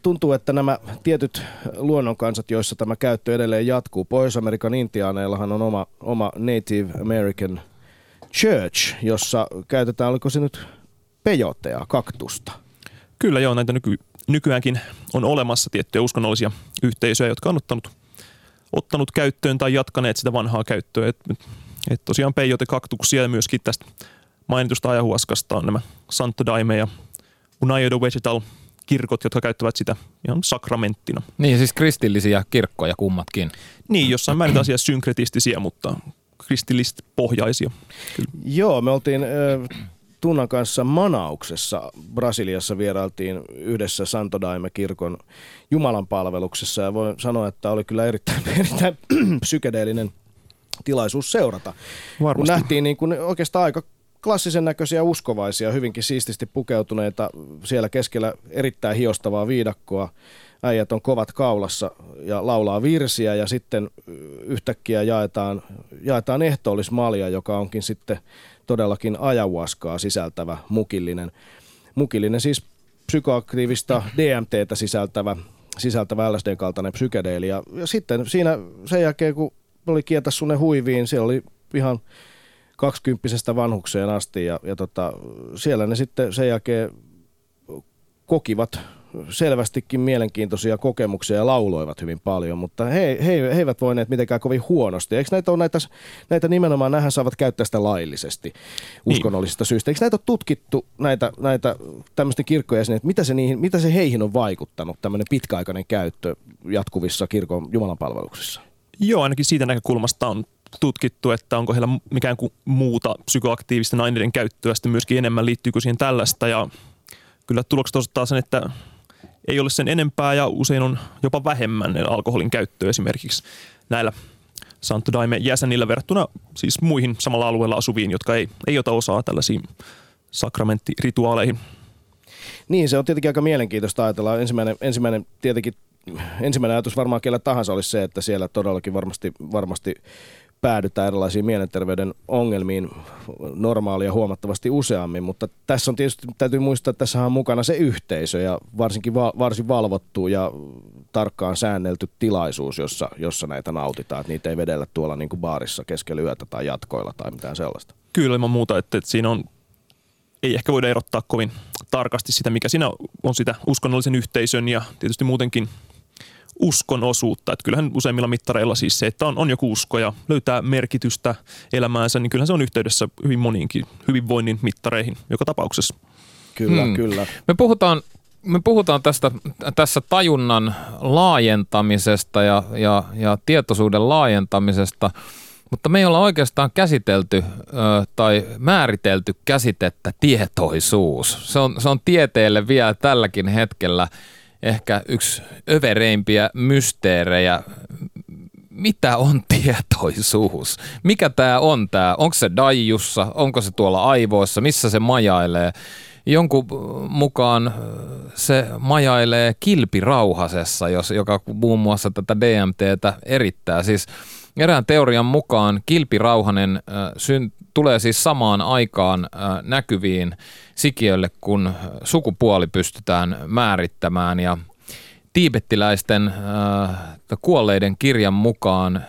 tuntuu, että nämä tietyt luonnonkansat, joissa tämä käyttö edelleen jatkuu. Pohjois-Amerikan intiaaneillahan on oma, oma Native American Church, jossa käytetään, oliko se nyt pejotea, kaktusta? Kyllä joo, näitä nyky, nykyäänkin on olemassa tiettyjä uskonnollisia yhteisöjä, jotka on ottanut, ottanut käyttöön tai jatkaneet sitä vanhaa käyttöä. Et, et tosiaan peijote kaktuksia ja myöskin tästä mainitusta ajahuaskasta on nämä Santo Daime ja United Vegetal kirkot, jotka käyttävät sitä ihan sakramenttina. Niin, siis kristillisiä kirkkoja kummatkin. Niin, jossain määrin asiassa synkretistisiä, mutta kristillisesti pohjaisia. Kyllä. Joo, me oltiin äh, Tunnan kanssa Manauksessa Brasiliassa vierailtiin yhdessä Santo Daime-kirkon Jumalan palveluksessa ja voin sanoa, että oli kyllä erittäin, erittäin psykedeellinen tilaisuus seurata. Varmasti. Kun nähtiin niin kuin oikeastaan aika klassisen näköisiä uskovaisia, hyvinkin siististi pukeutuneita, siellä keskellä erittäin hiostavaa viidakkoa. Äijät on kovat kaulassa ja laulaa virsiä ja sitten yhtäkkiä jaetaan, jaetaan ehtoollismalja, joka onkin sitten todellakin ajahuaskaa sisältävä mukillinen. Mukillinen siis psykoaktiivista DMTtä sisältävä, sisältävä LSDn kaltainen psykedeeli. Ja, ja sitten siinä sen jälkeen, kun oli kietä sunne huiviin, siellä oli ihan kaksikymppisestä vanhukseen asti ja, ja tota, siellä ne sitten sen jälkeen kokivat selvästikin mielenkiintoisia kokemuksia ja lauloivat hyvin paljon, mutta he, he, he eivät voineet mitenkään kovin huonosti. Eikö näitä ole näitä, näitä nimenomaan, nähän saavat käyttää sitä laillisesti uskonnollisista niin. syistä. Eikö näitä ole tutkittu, näitä, näitä tämmöisten kirkkojen että mitä se, niihin, mitä se heihin on vaikuttanut, tämmöinen pitkäaikainen käyttö jatkuvissa kirkon jumalanpalveluksissa? Joo, ainakin siitä näkökulmasta on tutkittu, että onko heillä mikään kuin muuta psykoaktiivisten aineiden käyttöä sitten myöskin enemmän, liittyykö siihen tällaista ja kyllä tulokset osoittaa sen, että ei ole sen enempää ja usein on jopa vähemmän alkoholin käyttöä esimerkiksi näillä Santo Daime jäsenillä verrattuna siis muihin samalla alueella asuviin, jotka ei, ei ota osaa tällaisiin sakramenttirituaaleihin. Niin, se on tietenkin aika mielenkiintoista ajatella. Ensimmäinen, ensimmäinen tietenkin ensimmäinen ajatus varmaan kellä tahansa olisi se, että siellä todellakin varmasti, varmasti päädytään erilaisiin mielenterveyden ongelmiin normaalia huomattavasti useammin, mutta tässä on tietysti, täytyy muistaa, että tässä on mukana se yhteisö ja varsinkin va- varsin valvottu ja tarkkaan säännelty tilaisuus, jossa, jossa näitä nautitaan, että niitä ei vedellä tuolla niin kuin baarissa keskellä yötä tai jatkoilla tai mitään sellaista. Kyllä ilman muuta, että, että siinä on, ei ehkä voida erottaa kovin tarkasti sitä, mikä siinä on sitä uskonnollisen yhteisön ja tietysti muutenkin – uskon osuutta. Että kyllähän useimmilla mittareilla siis se, että on, on joku usko ja löytää merkitystä elämäänsä, niin kyllähän se on yhteydessä hyvin moniinkin hyvinvoinnin mittareihin joka tapauksessa. Kyllä, hmm. kyllä. Me puhutaan me puhutaan tästä, tässä tajunnan laajentamisesta ja, ja, ja tietoisuuden laajentamisesta, mutta me ei olla oikeastaan käsitelty ö, tai määritelty käsitettä tietoisuus. Se on, se on tieteelle vielä tälläkin hetkellä ehkä yksi övereimpiä mysteerejä. Mitä on tietoisuus? Mikä tämä on tämä? Onko se daijussa? Onko se tuolla aivoissa? Missä se majailee? Jonkun mukaan se majailee kilpirauhasessa, jos, joka muun muassa tätä DMTtä erittää. Siis erään teorian mukaan kilpirauhanen äh, syn, tulee siis samaan aikaan äh, näkyviin sikiöille, kun sukupuoli pystytään määrittämään ja tiibettiläisten äh, kuolleiden kirjan mukaan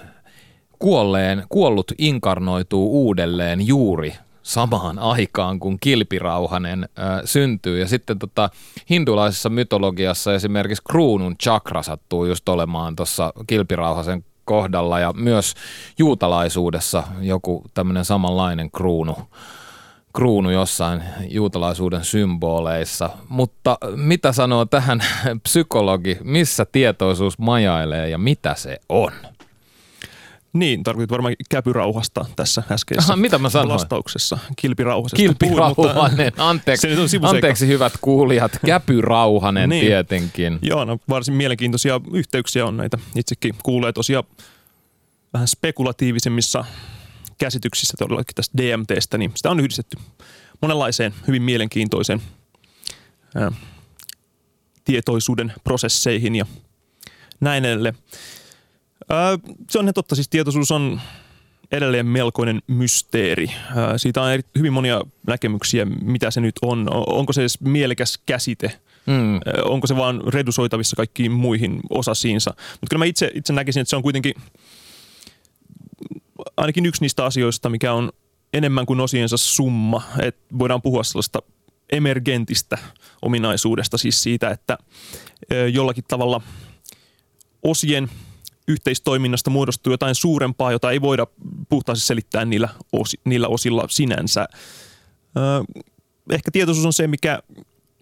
kuolleen, kuollut inkarnoituu uudelleen juuri samaan aikaan, kun kilpirauhanen äh, syntyy. Ja sitten tota, hindulaisessa mytologiassa esimerkiksi kruunun chakra sattuu just olemaan tuossa kilpirauhasen kohdalla ja myös juutalaisuudessa joku tämmöinen samanlainen kruunu kruunu jossain juutalaisuuden symboleissa. Mutta mitä sanoo tähän psykologi, missä tietoisuus majailee ja mitä se on? Niin, tarkoitit varmaan käpyrauhasta tässä äskeisessä Aha, mitä mä sanoin? vastauksessa. Kilpirauhasesta. Kilpirauhanen, anteeksi, on sivuseikka. anteeksi hyvät kuulijat, käpyrauhanen Niin. tietenkin. Joo, no varsin mielenkiintoisia yhteyksiä on näitä. Itsekin kuulee tosiaan vähän spekulatiivisemmissa käsityksissä todellakin tästä DMTstä, niin sitä on yhdistetty monenlaiseen hyvin mielenkiintoiseen ää, tietoisuuden prosesseihin ja näin edelleen. Ää, se on ihan totta, siis tietoisuus on edelleen melkoinen mysteeri. Ää, Siitä on eri- hyvin monia näkemyksiä, mitä se nyt on. O- Onko se edes mielekäs käsite? Mm. Ö, onko se vaan redusoitavissa kaikkiin muihin osasiinsa. Mutta kyllä mä itse, itse näkisin, että se on kuitenkin ainakin yksi niistä asioista, mikä on enemmän kuin osiensa summa. Et voidaan puhua sellaista emergentistä ominaisuudesta, siis siitä, että jollakin tavalla osien yhteistoiminnasta muodostuu jotain suurempaa, jota ei voida puhtaasti selittää niillä, osi, niillä osilla sinänsä. Ehkä tietoisuus on se, mikä,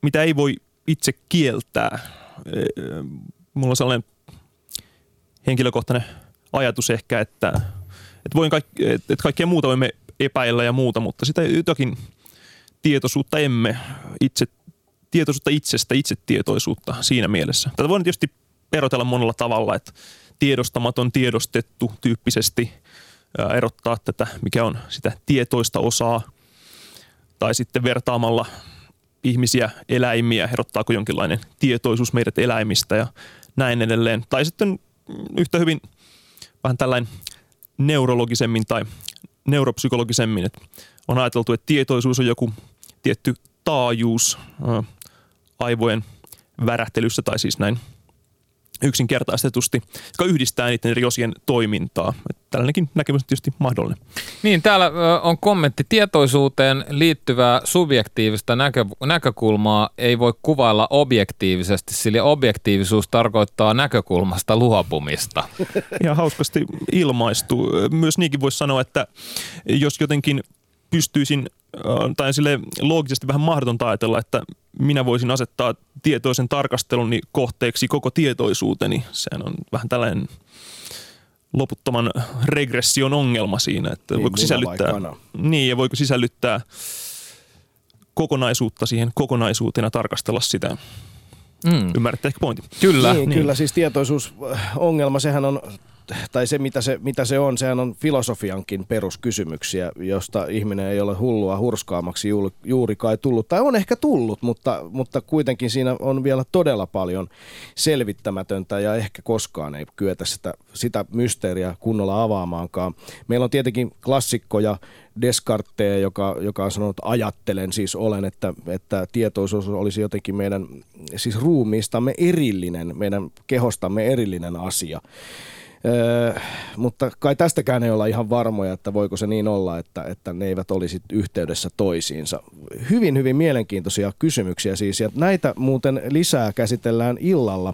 mitä ei voi itse kieltää. Ö, Mulla on sellainen henkilökohtainen ajatus ehkä, että, että, voin kaikki, että kaikkea muuta voimme epäillä ja muuta, mutta sitä jotakin tietoisuutta emme itse, tietoisuutta itsestä, itsetietoisuutta siinä mielessä. Tätä voin tietysti erotella monella tavalla, että tiedostamaton, tiedostettu tyyppisesti erottaa tätä, mikä on sitä tietoista osaa, tai sitten vertaamalla ihmisiä, eläimiä, erottaako jonkinlainen tietoisuus meidät eläimistä ja näin edelleen. Tai sitten yhtä hyvin vähän tällainen neurologisemmin tai neuropsykologisemmin, että on ajateltu, että tietoisuus on joku tietty taajuus aivojen värähtelyssä tai siis näin yksinkertaistetusti, joka yhdistää niiden eri osien toimintaa. Tällainenkin näkemys on tietysti mahdollinen. Niin, täällä on kommentti. Tietoisuuteen liittyvää subjektiivista näkö, näkökulmaa ei voi kuvailla objektiivisesti, sillä objektiivisuus tarkoittaa näkökulmasta luopumista. Ihan hauskasti ilmaistu. Myös niinkin voisi sanoa, että jos jotenkin pystyisin, tai sille loogisesti vähän mahdotonta ajatella, että minä voisin asettaa tietoisen tarkasteluni kohteeksi koko tietoisuuteni. Sehän on vähän tällainen loputtoman regression ongelma siinä, että Niin, voiko muna vai sisällyttää, niin, ja voiko sisällyttää kokonaisuutta siihen kokonaisuutena tarkastella sitä. Mm. Ymmärrätte ehkä pointin. Kyllä. Niin, niin, kyllä siis tietoisuusongelma, sehän on, tai se mitä, se mitä se on, sehän on filosofiankin peruskysymyksiä, josta ihminen ei ole hullua hurskaamaksi juuri, kai tullut, tai on ehkä tullut, mutta, mutta kuitenkin siinä on vielä todella paljon selvittämätöntä ja ehkä koskaan ei kyetä sitä, sitä mysteeriä kunnolla avaamaankaan. Meillä on tietenkin klassikkoja, Descartes, joka, joka on sanonut, ajattelen, siis olen, että, että tietoisuus olisi jotenkin meidän siis ruumiistamme erillinen, meidän kehostamme erillinen asia. Öö, mutta kai tästäkään ei olla ihan varmoja, että voiko se niin olla, että, että ne eivät olisi yhteydessä toisiinsa. Hyvin, hyvin mielenkiintoisia kysymyksiä siis, ja näitä muuten lisää käsitellään illalla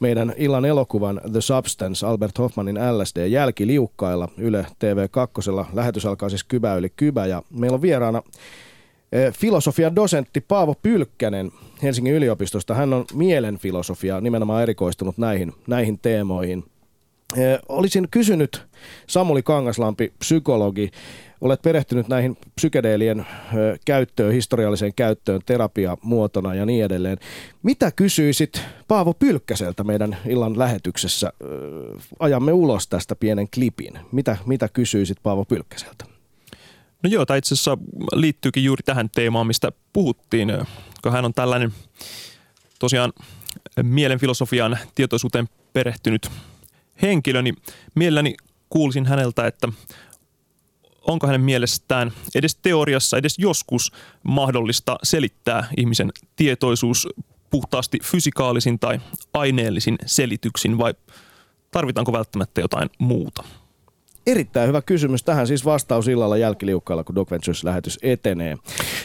meidän illan elokuvan The Substance, Albert Hoffmanin LSD, jälkiliukkailla Yle TV2. Lähetys alkaa siis kybä yli kybä, ja meillä on vieraana filosofian dosentti Paavo Pylkkänen Helsingin yliopistosta. Hän on mielenfilosofia nimenomaan erikoistunut näihin, näihin teemoihin. Eh, Olisin kysynyt Samuli Kangaslampi, psykologi, olet perehtynyt näihin psykedeelien ö, käyttöön, historialliseen käyttöön, terapiamuotona ja niin edelleen. Mitä kysyisit Paavo Pylkkäseltä meidän illan lähetyksessä? Ö, Ajamme ulos tästä pienen klipin. Mitä, mitä kysyisit Paavo Pylkkäseltä? No joo, tämä itse asiassa liittyykin juuri tähän teemaan, mistä puhuttiin, kun hän on tällainen tosiaan mielenfilosofian tietoisuuteen perehtynyt henkilö, niin mielelläni kuulisin häneltä, että onko hänen mielestään edes teoriassa, edes joskus mahdollista selittää ihmisen tietoisuus puhtaasti fysikaalisin tai aineellisin selityksin vai tarvitaanko välttämättä jotain muuta? Erittäin hyvä kysymys. Tähän siis vastaus illalla jälkiliukkailla, kun Doc Ventures-lähetys etenee.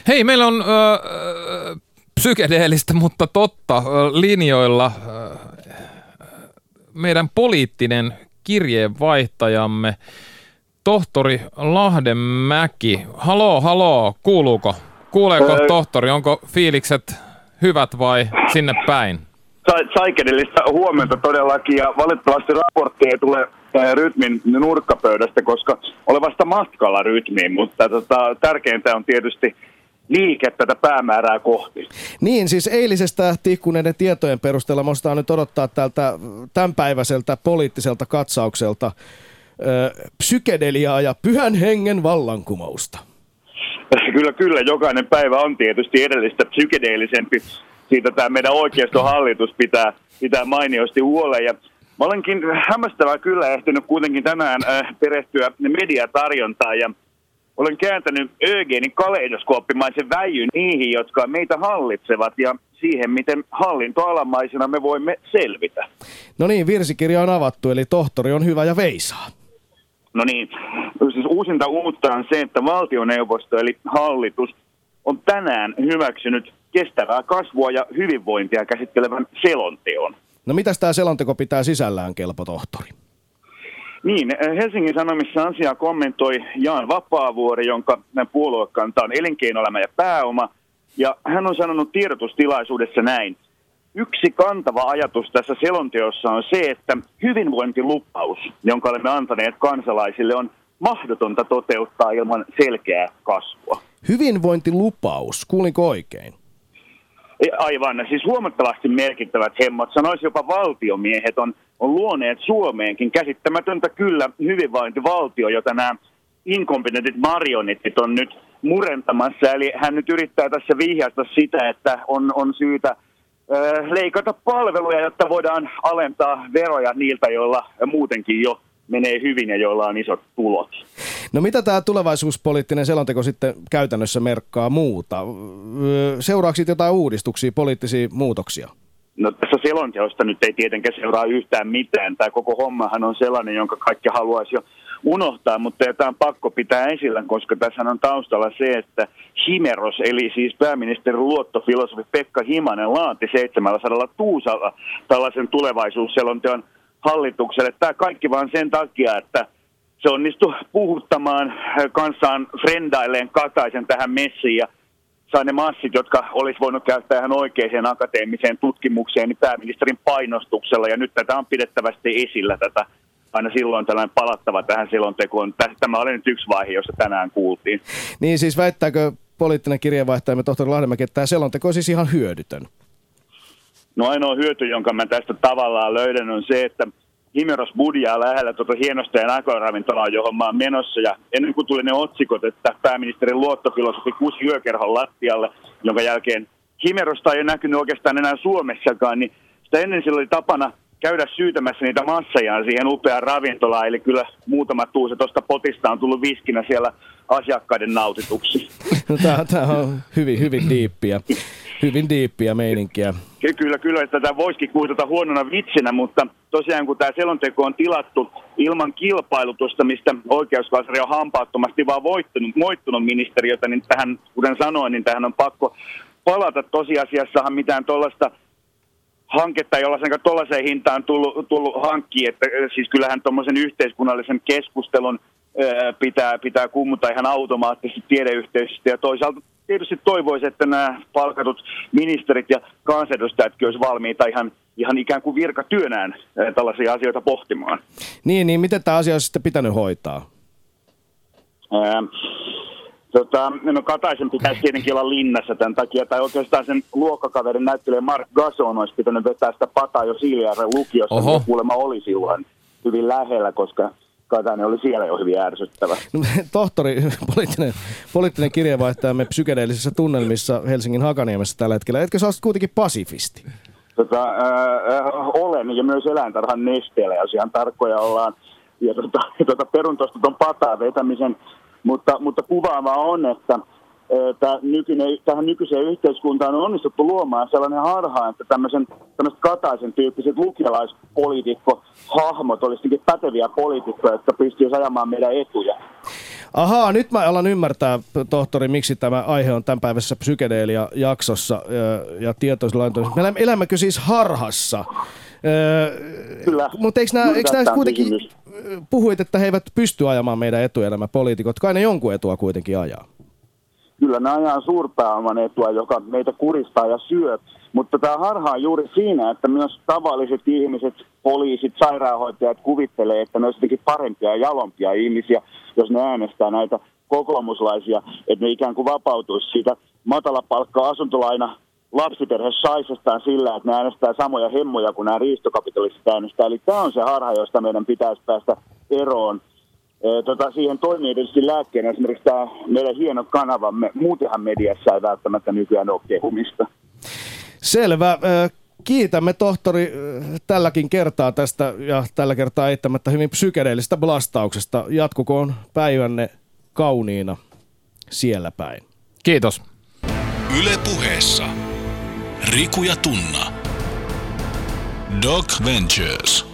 Hei, meillä on ö, ö, psykedeellistä, mutta totta linjoilla ö, meidän poliittinen kirjeenvaihtajamme tohtori Lahdenmäki. Haloo, haloo, kuuluuko? Kuuleeko Öö. tohtori, onko fiilikset hyvät vai sinne päin? Sa- Saikedelista huomenta todellakin ja valitettavasti raportti ei tule äh, rytmin nurkkapöydästä, koska olen vasta matkalla rytmiin, mutta tota, tärkeintä on tietysti liike tätä päämäärää kohti. Niin, siis eilisestä tihkuneiden tietojen perusteella musta nyt odottaa tältä tämänpäiväiseltä poliittiselta katsaukselta ö, psykedeliaa ja pyhän hengen vallankumousta. Kyllä, kyllä. Jokainen päivä on tietysti edellistä psykedeellisempi. Siitä tämä meidän oikeistohallitus pitää, pitää mainiosti huolen. Ja mä olenkin hämmästävää kyllä ehtinyt kuitenkin tänään äh, perehtyä mediatarjontaan ja olen kääntänyt Ögenin kaleidoskooppimaisen väijyn niihin, jotka meitä hallitsevat ja siihen, miten hallintoalamaisena me voimme selvitä. No niin, virsikirja on avattu, eli tohtori on hyvä ja veisaa. No niin, siis uusinta uutta on se, että valtioneuvosto eli hallitus on tänään hyväksynyt kestävää kasvua ja hyvinvointia käsittelevän selonteon. No mitäs tämä selonteko pitää sisällään, kelpo tohtori? Niin, eh, Helsingin Sanomissa asiaa kommentoi Jaan Vapaavuori, jonka puoluekanta on elinkeinoelämä ja pääoma. Ja hän on sanonut tiedotustilaisuudessa näin. Yksi kantava ajatus tässä selonteossa on se, että hyvinvointilupaus, jonka olemme antaneet kansalaisille, on mahdotonta toteuttaa ilman selkeää kasvua. Hyvinvointilupaus, kuulinko oikein? Ei, Aivan, siis huomattavasti merkittävät hemmat, sanoisi jopa valtiomiehet on, on luoneet Suomeenkin käsittämätöntä kyllä hyvinvointivaltio, jota nämä inkompetentit marionettit on nyt murentamassa. Eli hän nyt yrittää tässä vihjata sitä, että on, on syytä ö, leikata palveluja, jotta voidaan alentaa veroja niiltä, joilla muutenkin jo menee hyvin ja joilla on isot tulot. No mitä tämä tulevaisuuspoliittinen selonteko sitten käytännössä merkkaa muuta? Seuraako jotain uudistuksia, poliittisia muutoksia? No tässä selonteosta nyt ei tietenkään seuraa yhtään mitään. Tämä koko hommahan on sellainen, jonka kaikki haluaisi jo unohtaa, mutta tämä on pakko pitää esillä, koska tässä on taustalla se, että Himeros, eli siis pääministerin luottofilosofi Pekka Himanen laati 700 tuusalla tällaisen tulevaisuusselonteon hallitukselle. Tämä kaikki vaan sen takia, että se onnistui puhuttamaan kanssaan frendailleen Kataisen tähän messiin sai ne massit, jotka olisi voinut käyttää ihan oikeaan akateemiseen tutkimukseen, niin pääministerin painostuksella. Ja nyt tätä on pidettävästi esillä tätä aina silloin tällainen palattava tähän selontekoon. Tä- Tämä oli nyt yksi vaihe, jossa tänään kuultiin. Niin siis väittääkö poliittinen kirjeenvaihtajamme tohtori Lahdenmäki, että tämä selonteko on siis ihan hyödytön? No ainoa hyöty, jonka mä tästä tavallaan löydän, on se, että Himeros budjaa lähellä tuota hienosta ja näköravintolaa, johon mä oon menossa. Ja ennen kuin tuli ne otsikot, että pääministerin luottofilosofi kusi yökerhon lattialle, jonka jälkeen Himerosta ei ole näkynyt oikeastaan enää Suomessakaan, niin sitä ennen sillä oli tapana käydä syytämässä niitä massajaan siihen upeaan ravintolaan. Eli kyllä muutama tuusi tuosta potista on tullut viskinä siellä asiakkaiden nautituksi. No tämä on hyvin, hyvin diippiä, hyvin diippiä meininkiä. Ky- Kyllä, kyllä, että tätä voisikin kuvitella huonona vitsinä, mutta tosiaan kun tämä selonteko on tilattu ilman kilpailutusta, mistä oikeuskansleri on hampaattomasti vaan voittunut, moittunut ministeriötä, niin tähän, kuten sanoin, niin tähän on pakko palata. Tosiasiassahan mitään tuollaista hanketta, jolla sen tuollaiseen hintaan tullut, tullut hankkia, että ö, siis kyllähän tuommoisen yhteiskunnallisen keskustelun ö, pitää, pitää kummuta ihan automaattisesti tiedeyhteisöstä ja toisaalta tietysti toivoisi, että nämä palkatut ministerit ja kansanedustajatkin olisi valmiita ihan, ihan ikään kuin virkatyönään ö, tällaisia asioita pohtimaan. Niin, niin miten tämä asia on sitten pitänyt hoitaa? Ää, Tota, no Kataisen pitäisi tietenkin olla linnassa tämän takia, tai oikeastaan sen luokkakaverin näyttelijä Mark Gason olisi pitänyt vetää sitä pataa jo Siilijärven lukiossa, Oho. kuulemma oli silloin hyvin lähellä, koska Katainen oli siellä jo hyvin ärsyttävä. No, tohtori, poliittinen, poliittinen kirjeenvaihtajamme psykedeellisissä tunnelmissa Helsingin Hakaniemessä tällä hetkellä. Etkö sä olet kuitenkin pasifisti? Tota, ää, ää, olen ja myös eläintarhan nesteellä, jos ihan tarkkoja ollaan. Ja tota, tota, perun tuon pataa vetämisen, mutta, mutta kuvaavaa on, että nykyinen, tähän nykyiseen yhteiskuntaan on onnistuttu luomaan sellainen harha, että tämmöisen, tämmöiset Kataisen tyyppiset lukialaispoliitikko-hahmot olisikin päteviä poliitikkoja, jotka pystyisivät ajamaan meidän etuja. Ahaa, nyt mä alan ymmärtää, tohtori, miksi tämä aihe on tämänpäiväisessä psykedeelia-jaksossa ja, ja tietoisella Me elämme- elämmekö siis harhassa? Kyllä. Mutta eikö nämä, eikö nämä kuitenkin, kysymys. puhuit, että he eivät pysty ajamaan meidän etuja nämä poliitikot, kai ne jonkun etua kuitenkin ajaa? Kyllä ne ajaa suurpääoman etua, joka meitä kuristaa ja syö. Mutta tämä harha juuri siinä, että myös tavalliset ihmiset, poliisit, sairaanhoitajat kuvittelee, että ne olisivat parempia ja jalompia ihmisiä, jos ne äänestää näitä kokoomuslaisia, että ne ikään kuin vapautuisi siitä matalapalkka-asuntolaina lapsiperhe saisestaan sillä, että ne äänestää samoja hemmoja kuin nämä riistokapitalistit äänestää. Eli tämä on se harha, josta meidän pitäisi päästä eroon. Tota, siihen toimii tietysti lääkkeenä esimerkiksi tämä meidän hieno kanavamme. Muutenhan mediassa ei välttämättä nykyään ole kehumista. Selvä. Kiitämme tohtori tälläkin kertaa tästä ja tällä kertaa eittämättä hyvin psykedeellistä blastauksesta. Jatkukoon päivänne kauniina siellä päin. Kiitos. Yle puheessa. Riku ja Tunna. Doc Ventures.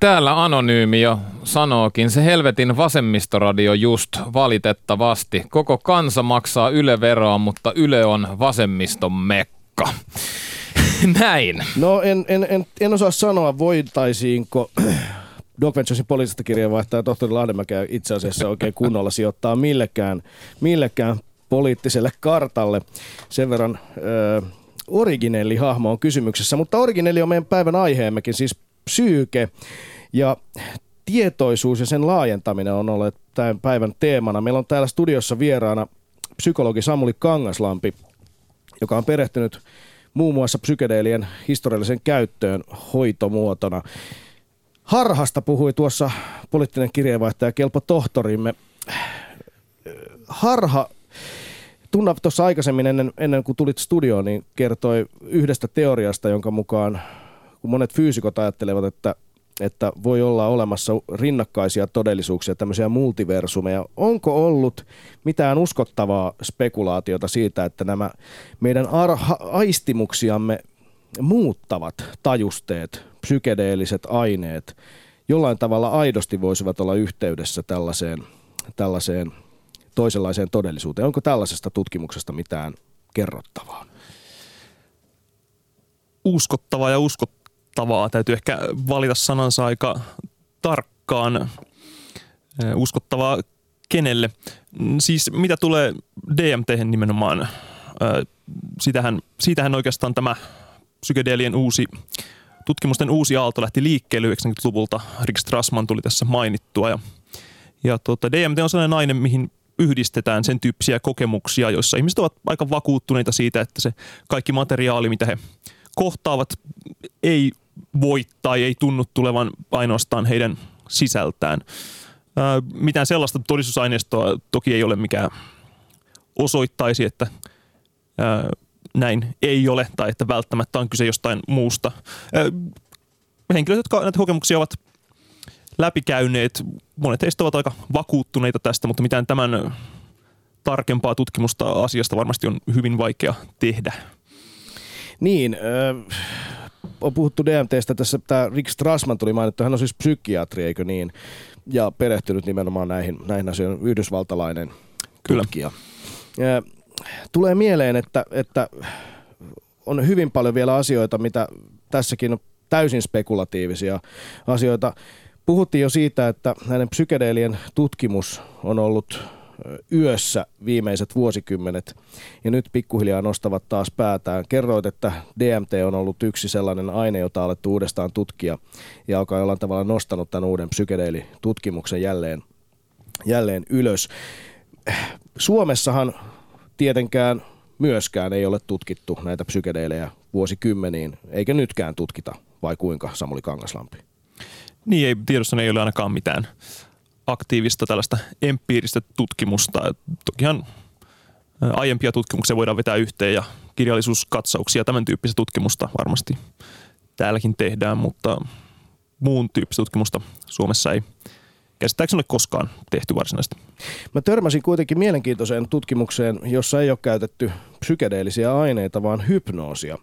Täällä Anonyymi jo sanookin, se helvetin vasemmistoradio just valitettavasti. Koko kansa maksaa Yle veroa, mutta Yle on vasemmiston mekka. Näin. No en, en, en, en osaa sanoa, voitaisiinko Doc Venturesin poliisista kirjeenvaihtaja tohtori Lahdemäkeä itse asiassa oikein kunnolla sijoittaa millekään, millekään poliittiselle kartalle. Sen verran originelli hahmo on kysymyksessä, mutta originelli on meidän päivän aiheemmekin, siis psyyke ja tietoisuus ja sen laajentaminen on ollut tämän päivän teemana. Meillä on täällä studiossa vieraana psykologi Samuli Kangaslampi, joka on perehtynyt muun muassa psykedeelien historiallisen käyttöön hoitomuotona. Harhasta puhui tuossa poliittinen kirjeenvaihtaja Kelpo Tohtorimme. Harha Tunna tuossa aikaisemmin ennen, ennen kuin tulit studioon, niin kertoi yhdestä teoriasta, jonka mukaan kun monet fyysikot ajattelevat, että, että voi olla olemassa rinnakkaisia todellisuuksia, tämmöisiä multiversumeja. Onko ollut mitään uskottavaa spekulaatiota siitä, että nämä meidän arha, aistimuksiamme muuttavat tajusteet, psykedeelliset aineet, jollain tavalla aidosti voisivat olla yhteydessä tällaiseen, tällaiseen toisenlaiseen todellisuuteen. Onko tällaisesta tutkimuksesta mitään kerrottavaa? Uskottavaa ja uskottavaa. Täytyy ehkä valita sanansa aika tarkkaan. Uskottavaa kenelle? Siis mitä tulee DMT nimenomaan, sitähän, siitähän oikeastaan tämä psykedeelien uusi, tutkimusten uusi aalto lähti liikkeelle 90-luvulta. Rick Strassman tuli tässä mainittua ja, ja tuota, DMT on sellainen aine, mihin yhdistetään sen tyyppisiä kokemuksia, joissa ihmiset ovat aika vakuuttuneita siitä, että se kaikki materiaali, mitä he kohtaavat, ei voi tai ei tunnu tulevan ainoastaan heidän sisältään. Ää, mitään sellaista todistusaineistoa toki ei ole, mikä osoittaisi, että näin ei ole tai että välttämättä on kyse jostain muusta. Henkilöt, jotka näitä kokemuksia ovat läpikäyneet. Monet heistä ovat aika vakuuttuneita tästä, mutta mitään tämän tarkempaa tutkimusta asiasta varmasti on hyvin vaikea tehdä. Niin, äh, on puhuttu DMTstä tässä, tämä Rick Strassman tuli mainittu, hän on siis psykiatri, eikö niin? Ja perehtynyt nimenomaan näihin, näihin asioihin, yhdysvaltalainen Kyllä. tutkija. Äh, tulee mieleen, että, että on hyvin paljon vielä asioita, mitä tässäkin on täysin spekulatiivisia asioita. Puhuttiin jo siitä, että näiden psykedeelien tutkimus on ollut yössä viimeiset vuosikymmenet ja nyt pikkuhiljaa nostavat taas päätään. Kerroit, että DMT on ollut yksi sellainen aine, jota alettu uudestaan tutkia ja joka on jollain tavalla nostanut tämän uuden psykedeelitutkimuksen jälleen, jälleen ylös. Suomessahan tietenkään myöskään ei ole tutkittu näitä psykedeelejä vuosikymmeniin, eikä nytkään tutkita, vai kuinka Samuli Kangaslampi? Niin, ei, tiedossa ei ole ainakaan mitään aktiivista tällaista empiiristä tutkimusta. Tokihan aiempia tutkimuksia voidaan vetää yhteen ja kirjallisuuskatsauksia, tämän tyyppistä tutkimusta varmasti täälläkin tehdään, mutta muun tyyppistä tutkimusta Suomessa ei käsittääkseni ole koskaan tehty varsinaisesti. Mä törmäsin kuitenkin mielenkiintoiseen tutkimukseen, jossa ei ole käytetty psykedeellisiä aineita, vaan hypnoosia.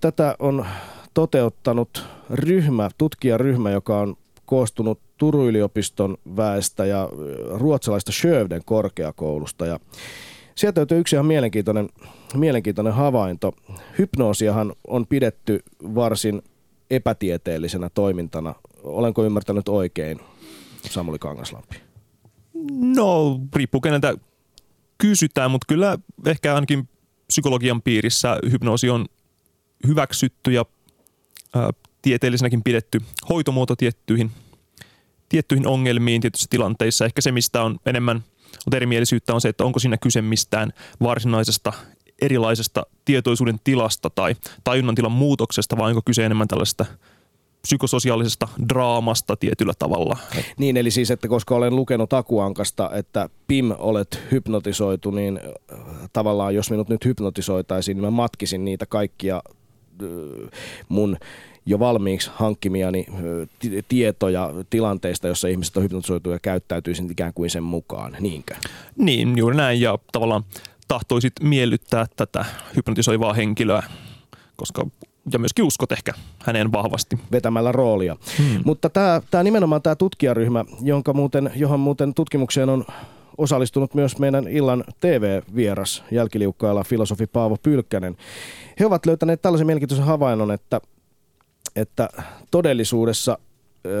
Tätä on toteuttanut ryhmä, tutkijaryhmä, joka on koostunut Turun yliopiston väestä ja ruotsalaista Schövden korkeakoulusta. Ja Sieltä löytyy yksi ihan mielenkiintoinen, mielenkiintoinen havainto. Hypnoosiahan on pidetty varsin epätieteellisenä toimintana. Olenko ymmärtänyt oikein, Samuli Kangaslampi? No, riippuu keneltä kysytään, mutta kyllä ehkä ainakin psykologian piirissä hypnoosi on hyväksytty ja ää, tieteellisenäkin pidetty hoitomuoto tiettyihin, tiettyihin ongelmiin tietyissä tilanteissa. Ehkä se, mistä on enemmän on erimielisyyttä, on se, että onko siinä kyse mistään varsinaisesta erilaisesta tietoisuuden tilasta tai tajunnan tilan muutoksesta, vai onko kyse enemmän tällaista psykososiaalisesta draamasta tietyllä tavalla. Niin, eli siis, että koska olen lukenut Akuankasta, että Pim, olet hypnotisoitu, niin äh, tavallaan jos minut nyt hypnotisoitaisiin, niin mä matkisin niitä kaikkia äh, mun jo valmiiksi hankkimiani äh, tietoja tilanteista, jossa ihmiset on hypnotisoitu ja käyttäytyisin ikään kuin sen mukaan, niinkö? Niin, juuri näin ja tavallaan tahtoisit miellyttää tätä hypnotisoivaa henkilöä, koska ja myöskin uskot ehkä häneen vahvasti. Vetämällä roolia. Hmm. Mutta tämä, tämä nimenomaan tämä tutkijaryhmä, jonka muuten, johon muuten tutkimukseen on osallistunut myös meidän illan TV-vieras jälkiliukkailla filosofi Paavo Pylkkänen. He ovat löytäneet tällaisen mielenkiintoisen havainnon, että, että todellisuudessa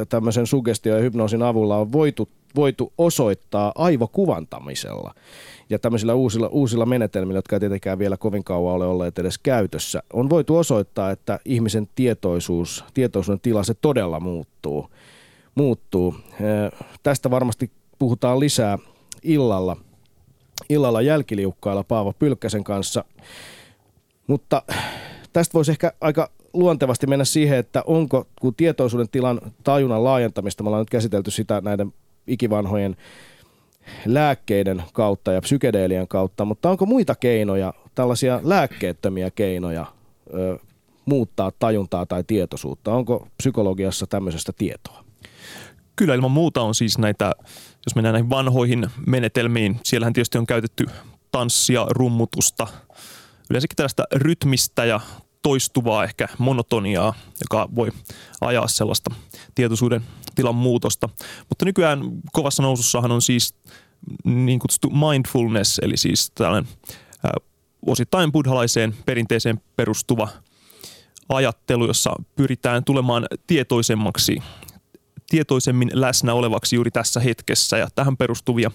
tämmöisen sugestio- ja hypnoosin avulla on voitu, voitu osoittaa aivokuvantamisella – ja tämmöisillä uusilla, uusilla menetelmillä, jotka ei tietenkään vielä kovin kauan ole olleet edes käytössä, on voitu osoittaa, että ihmisen tietoisuus, tietoisuuden tila, se todella muuttuu. muuttuu. Tästä varmasti puhutaan lisää illalla, illalla jälkiliukkailla Paavo Pylkkäsen kanssa, mutta tästä voisi ehkä aika luontevasti mennä siihen, että onko, kun tietoisuuden tilan tajunnan laajentamista, me ollaan nyt käsitelty sitä näiden ikivanhojen lääkkeiden kautta ja psykedeelien kautta, mutta onko muita keinoja, tällaisia lääkkeettömiä keinoja ö, muuttaa tajuntaa tai tietoisuutta? Onko psykologiassa tämmöisestä tietoa? Kyllä ilman muuta on siis näitä, jos mennään näihin vanhoihin menetelmiin, siellähän tietysti on käytetty tanssia, rummutusta, yleensäkin tällaista rytmistä ja toistuvaa ehkä monotoniaa, joka voi ajaa sellaista tietoisuuden tilan muutosta. Mutta nykyään kovassa nousussahan on siis niin kutsuttu mindfulness, eli siis tällainen ää, osittain buddhalaiseen perinteeseen perustuva ajattelu, jossa pyritään tulemaan tietoisemmaksi, tietoisemmin läsnä olevaksi juuri tässä hetkessä ja tähän perustuvia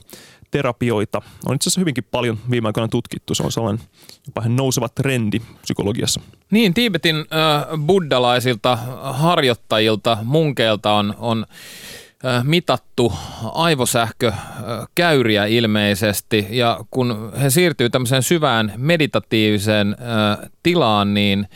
terapioita on itse asiassa hyvinkin paljon viime aikoina tutkittu. Se on sellainen jopa nouseva trendi psykologiassa. Niin, Tiibetin äh, buddalaisilta harjoittajilta, munkeilta on, on mitattu aivosähkökäyriä ilmeisesti ja kun he siirtyy tämmöiseen syvään meditatiiviseen tilaan, niin –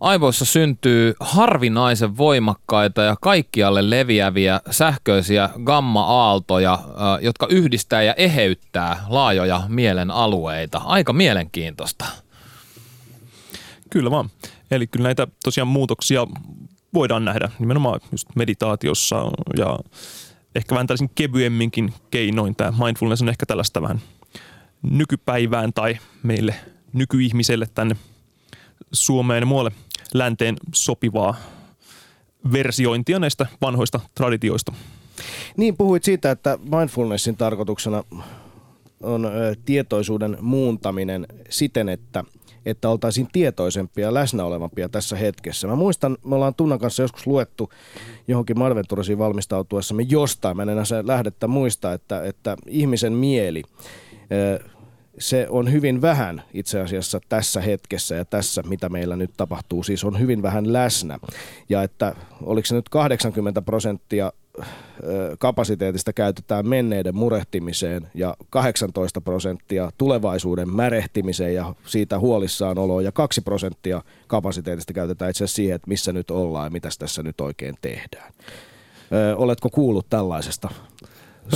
aivoissa syntyy harvinaisen voimakkaita ja kaikkialle leviäviä sähköisiä gamma-aaltoja, jotka yhdistää ja eheyttää laajoja mielen alueita. Aika mielenkiintoista. Kyllä vaan. Eli kyllä näitä tosiaan muutoksia voidaan nähdä nimenomaan just meditaatiossa ja ehkä vähän tällaisin kevyemminkin keinoin. Tämä mindfulness on ehkä tällaista vähän nykypäivään tai meille nykyihmiselle tänne Suomeen ja muualle länteen sopivaa versiointia näistä vanhoista traditioista. Niin, puhuit siitä, että mindfulnessin tarkoituksena on tietoisuuden muuntaminen siten, että, että oltaisiin tietoisempia ja läsnä olevampia tässä hetkessä. Mä muistan, me ollaan Tunnan kanssa joskus luettu johonkin Marventurisiin valmistautuessamme jostain, mä en enää lähdettä muista, että, että ihmisen mieli se on hyvin vähän itse asiassa tässä hetkessä ja tässä, mitä meillä nyt tapahtuu, siis on hyvin vähän läsnä. Ja että oliko se nyt 80 prosenttia kapasiteetista käytetään menneiden murehtimiseen ja 18 prosenttia tulevaisuuden märehtimiseen ja siitä huolissaan oloon ja 2 prosenttia kapasiteetista käytetään itse asiassa siihen, että missä nyt ollaan ja mitä tässä nyt oikein tehdään. Oletko kuullut tällaisesta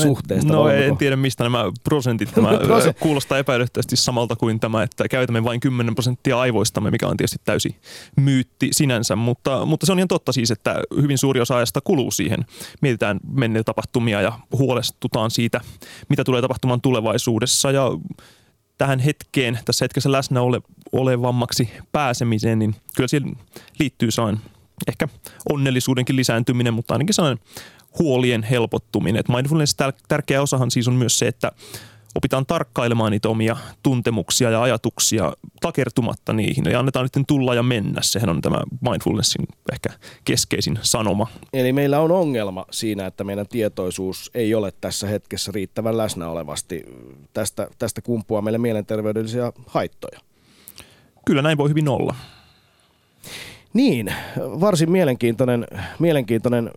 suhteesta? No en tiedä mistä nämä prosentit, tämä kuulostaa epäilyttävästi samalta kuin tämä, että käytämme vain 10 prosenttia aivoistamme, mikä on tietysti täysi myytti sinänsä, mutta, mutta se on ihan totta siis, että hyvin suuri osa ajasta kuluu siihen. Mietitään menneitä tapahtumia ja huolestutaan siitä, mitä tulee tapahtumaan tulevaisuudessa ja tähän hetkeen, tässä hetkessä läsnä ole, olevammaksi pääsemiseen, niin kyllä siihen liittyy sellainen ehkä onnellisuudenkin lisääntyminen, mutta ainakin sellainen huolien helpottuminen. Et mindfulness tärkeä osahan siis on myös se, että opitaan tarkkailemaan niitä omia tuntemuksia ja ajatuksia takertumatta niihin ja annetaan niiden tulla ja mennä. Sehän on tämä mindfulnessin ehkä keskeisin sanoma. Eli meillä on ongelma siinä, että meidän tietoisuus ei ole tässä hetkessä riittävän läsnä olevasti. Tästä, tästä kumpuaa meille mielenterveydellisiä haittoja. Kyllä näin voi hyvin olla. Niin, varsin mielenkiintoinen, mielenkiintoinen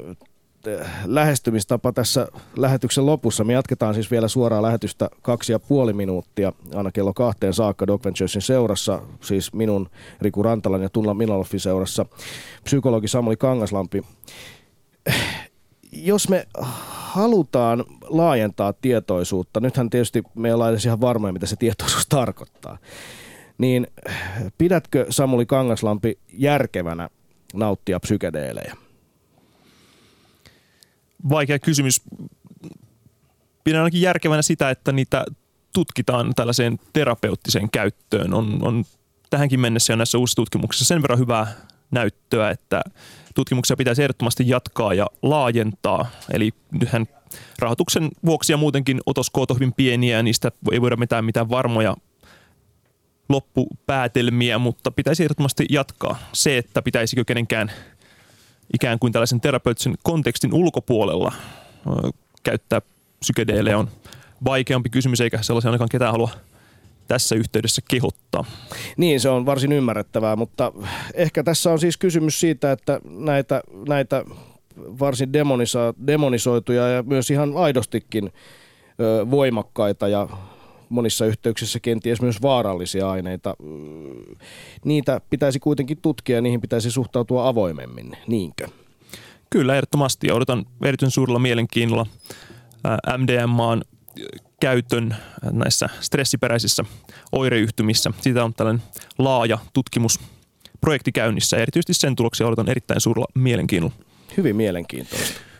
lähestymistapa tässä lähetyksen lopussa. Me jatketaan siis vielä suoraa lähetystä kaksi ja puoli minuuttia aina kello kahteen saakka Dog Venturesin seurassa, siis minun Riku Rantalan ja Tunla Milaloffin seurassa, psykologi Samuli Kangaslampi. Jos me halutaan laajentaa tietoisuutta, nythän tietysti me ei olla edes ihan varmoja, mitä se tietoisuus tarkoittaa niin pidätkö Samuli Kangaslampi järkevänä nauttia psykedeelejä? Vaikea kysymys. Pidän ainakin järkevänä sitä, että niitä tutkitaan tällaiseen terapeuttiseen käyttöön. On, on tähänkin mennessä jo näissä uusissa tutkimuksissa sen verran hyvää näyttöä, että tutkimuksia pitäisi ehdottomasti jatkaa ja laajentaa. Eli nythän rahoituksen vuoksi ja muutenkin otoskoot on hyvin pieniä ja niistä ei voida mitään mitään varmoja loppupäätelmiä, mutta pitäisi ehdottomasti jatkaa. Se, että pitäisikö kenenkään ikään kuin tällaisen terapeuttisen kontekstin ulkopuolella käyttää psykedeelejä on vaikeampi kysymys, eikä sellaisia ainakaan ketään halua tässä yhteydessä kehottaa. Niin, se on varsin ymmärrettävää, mutta ehkä tässä on siis kysymys siitä, että näitä, näitä varsin demonisoituja ja myös ihan aidostikin voimakkaita ja monissa yhteyksissä kenties myös vaarallisia aineita. Niitä pitäisi kuitenkin tutkia ja niihin pitäisi suhtautua avoimemmin, niinkö? Kyllä, ehdottomasti. Odotan erityisen suurella mielenkiinnolla MDMAn käytön näissä stressiperäisissä oireyhtymissä. Siitä on tällainen laaja tutkimusprojekti käynnissä ja erityisesti sen tuloksia odotan erittäin suurella mielenkiinnolla. Hyvin mielenkiintoista.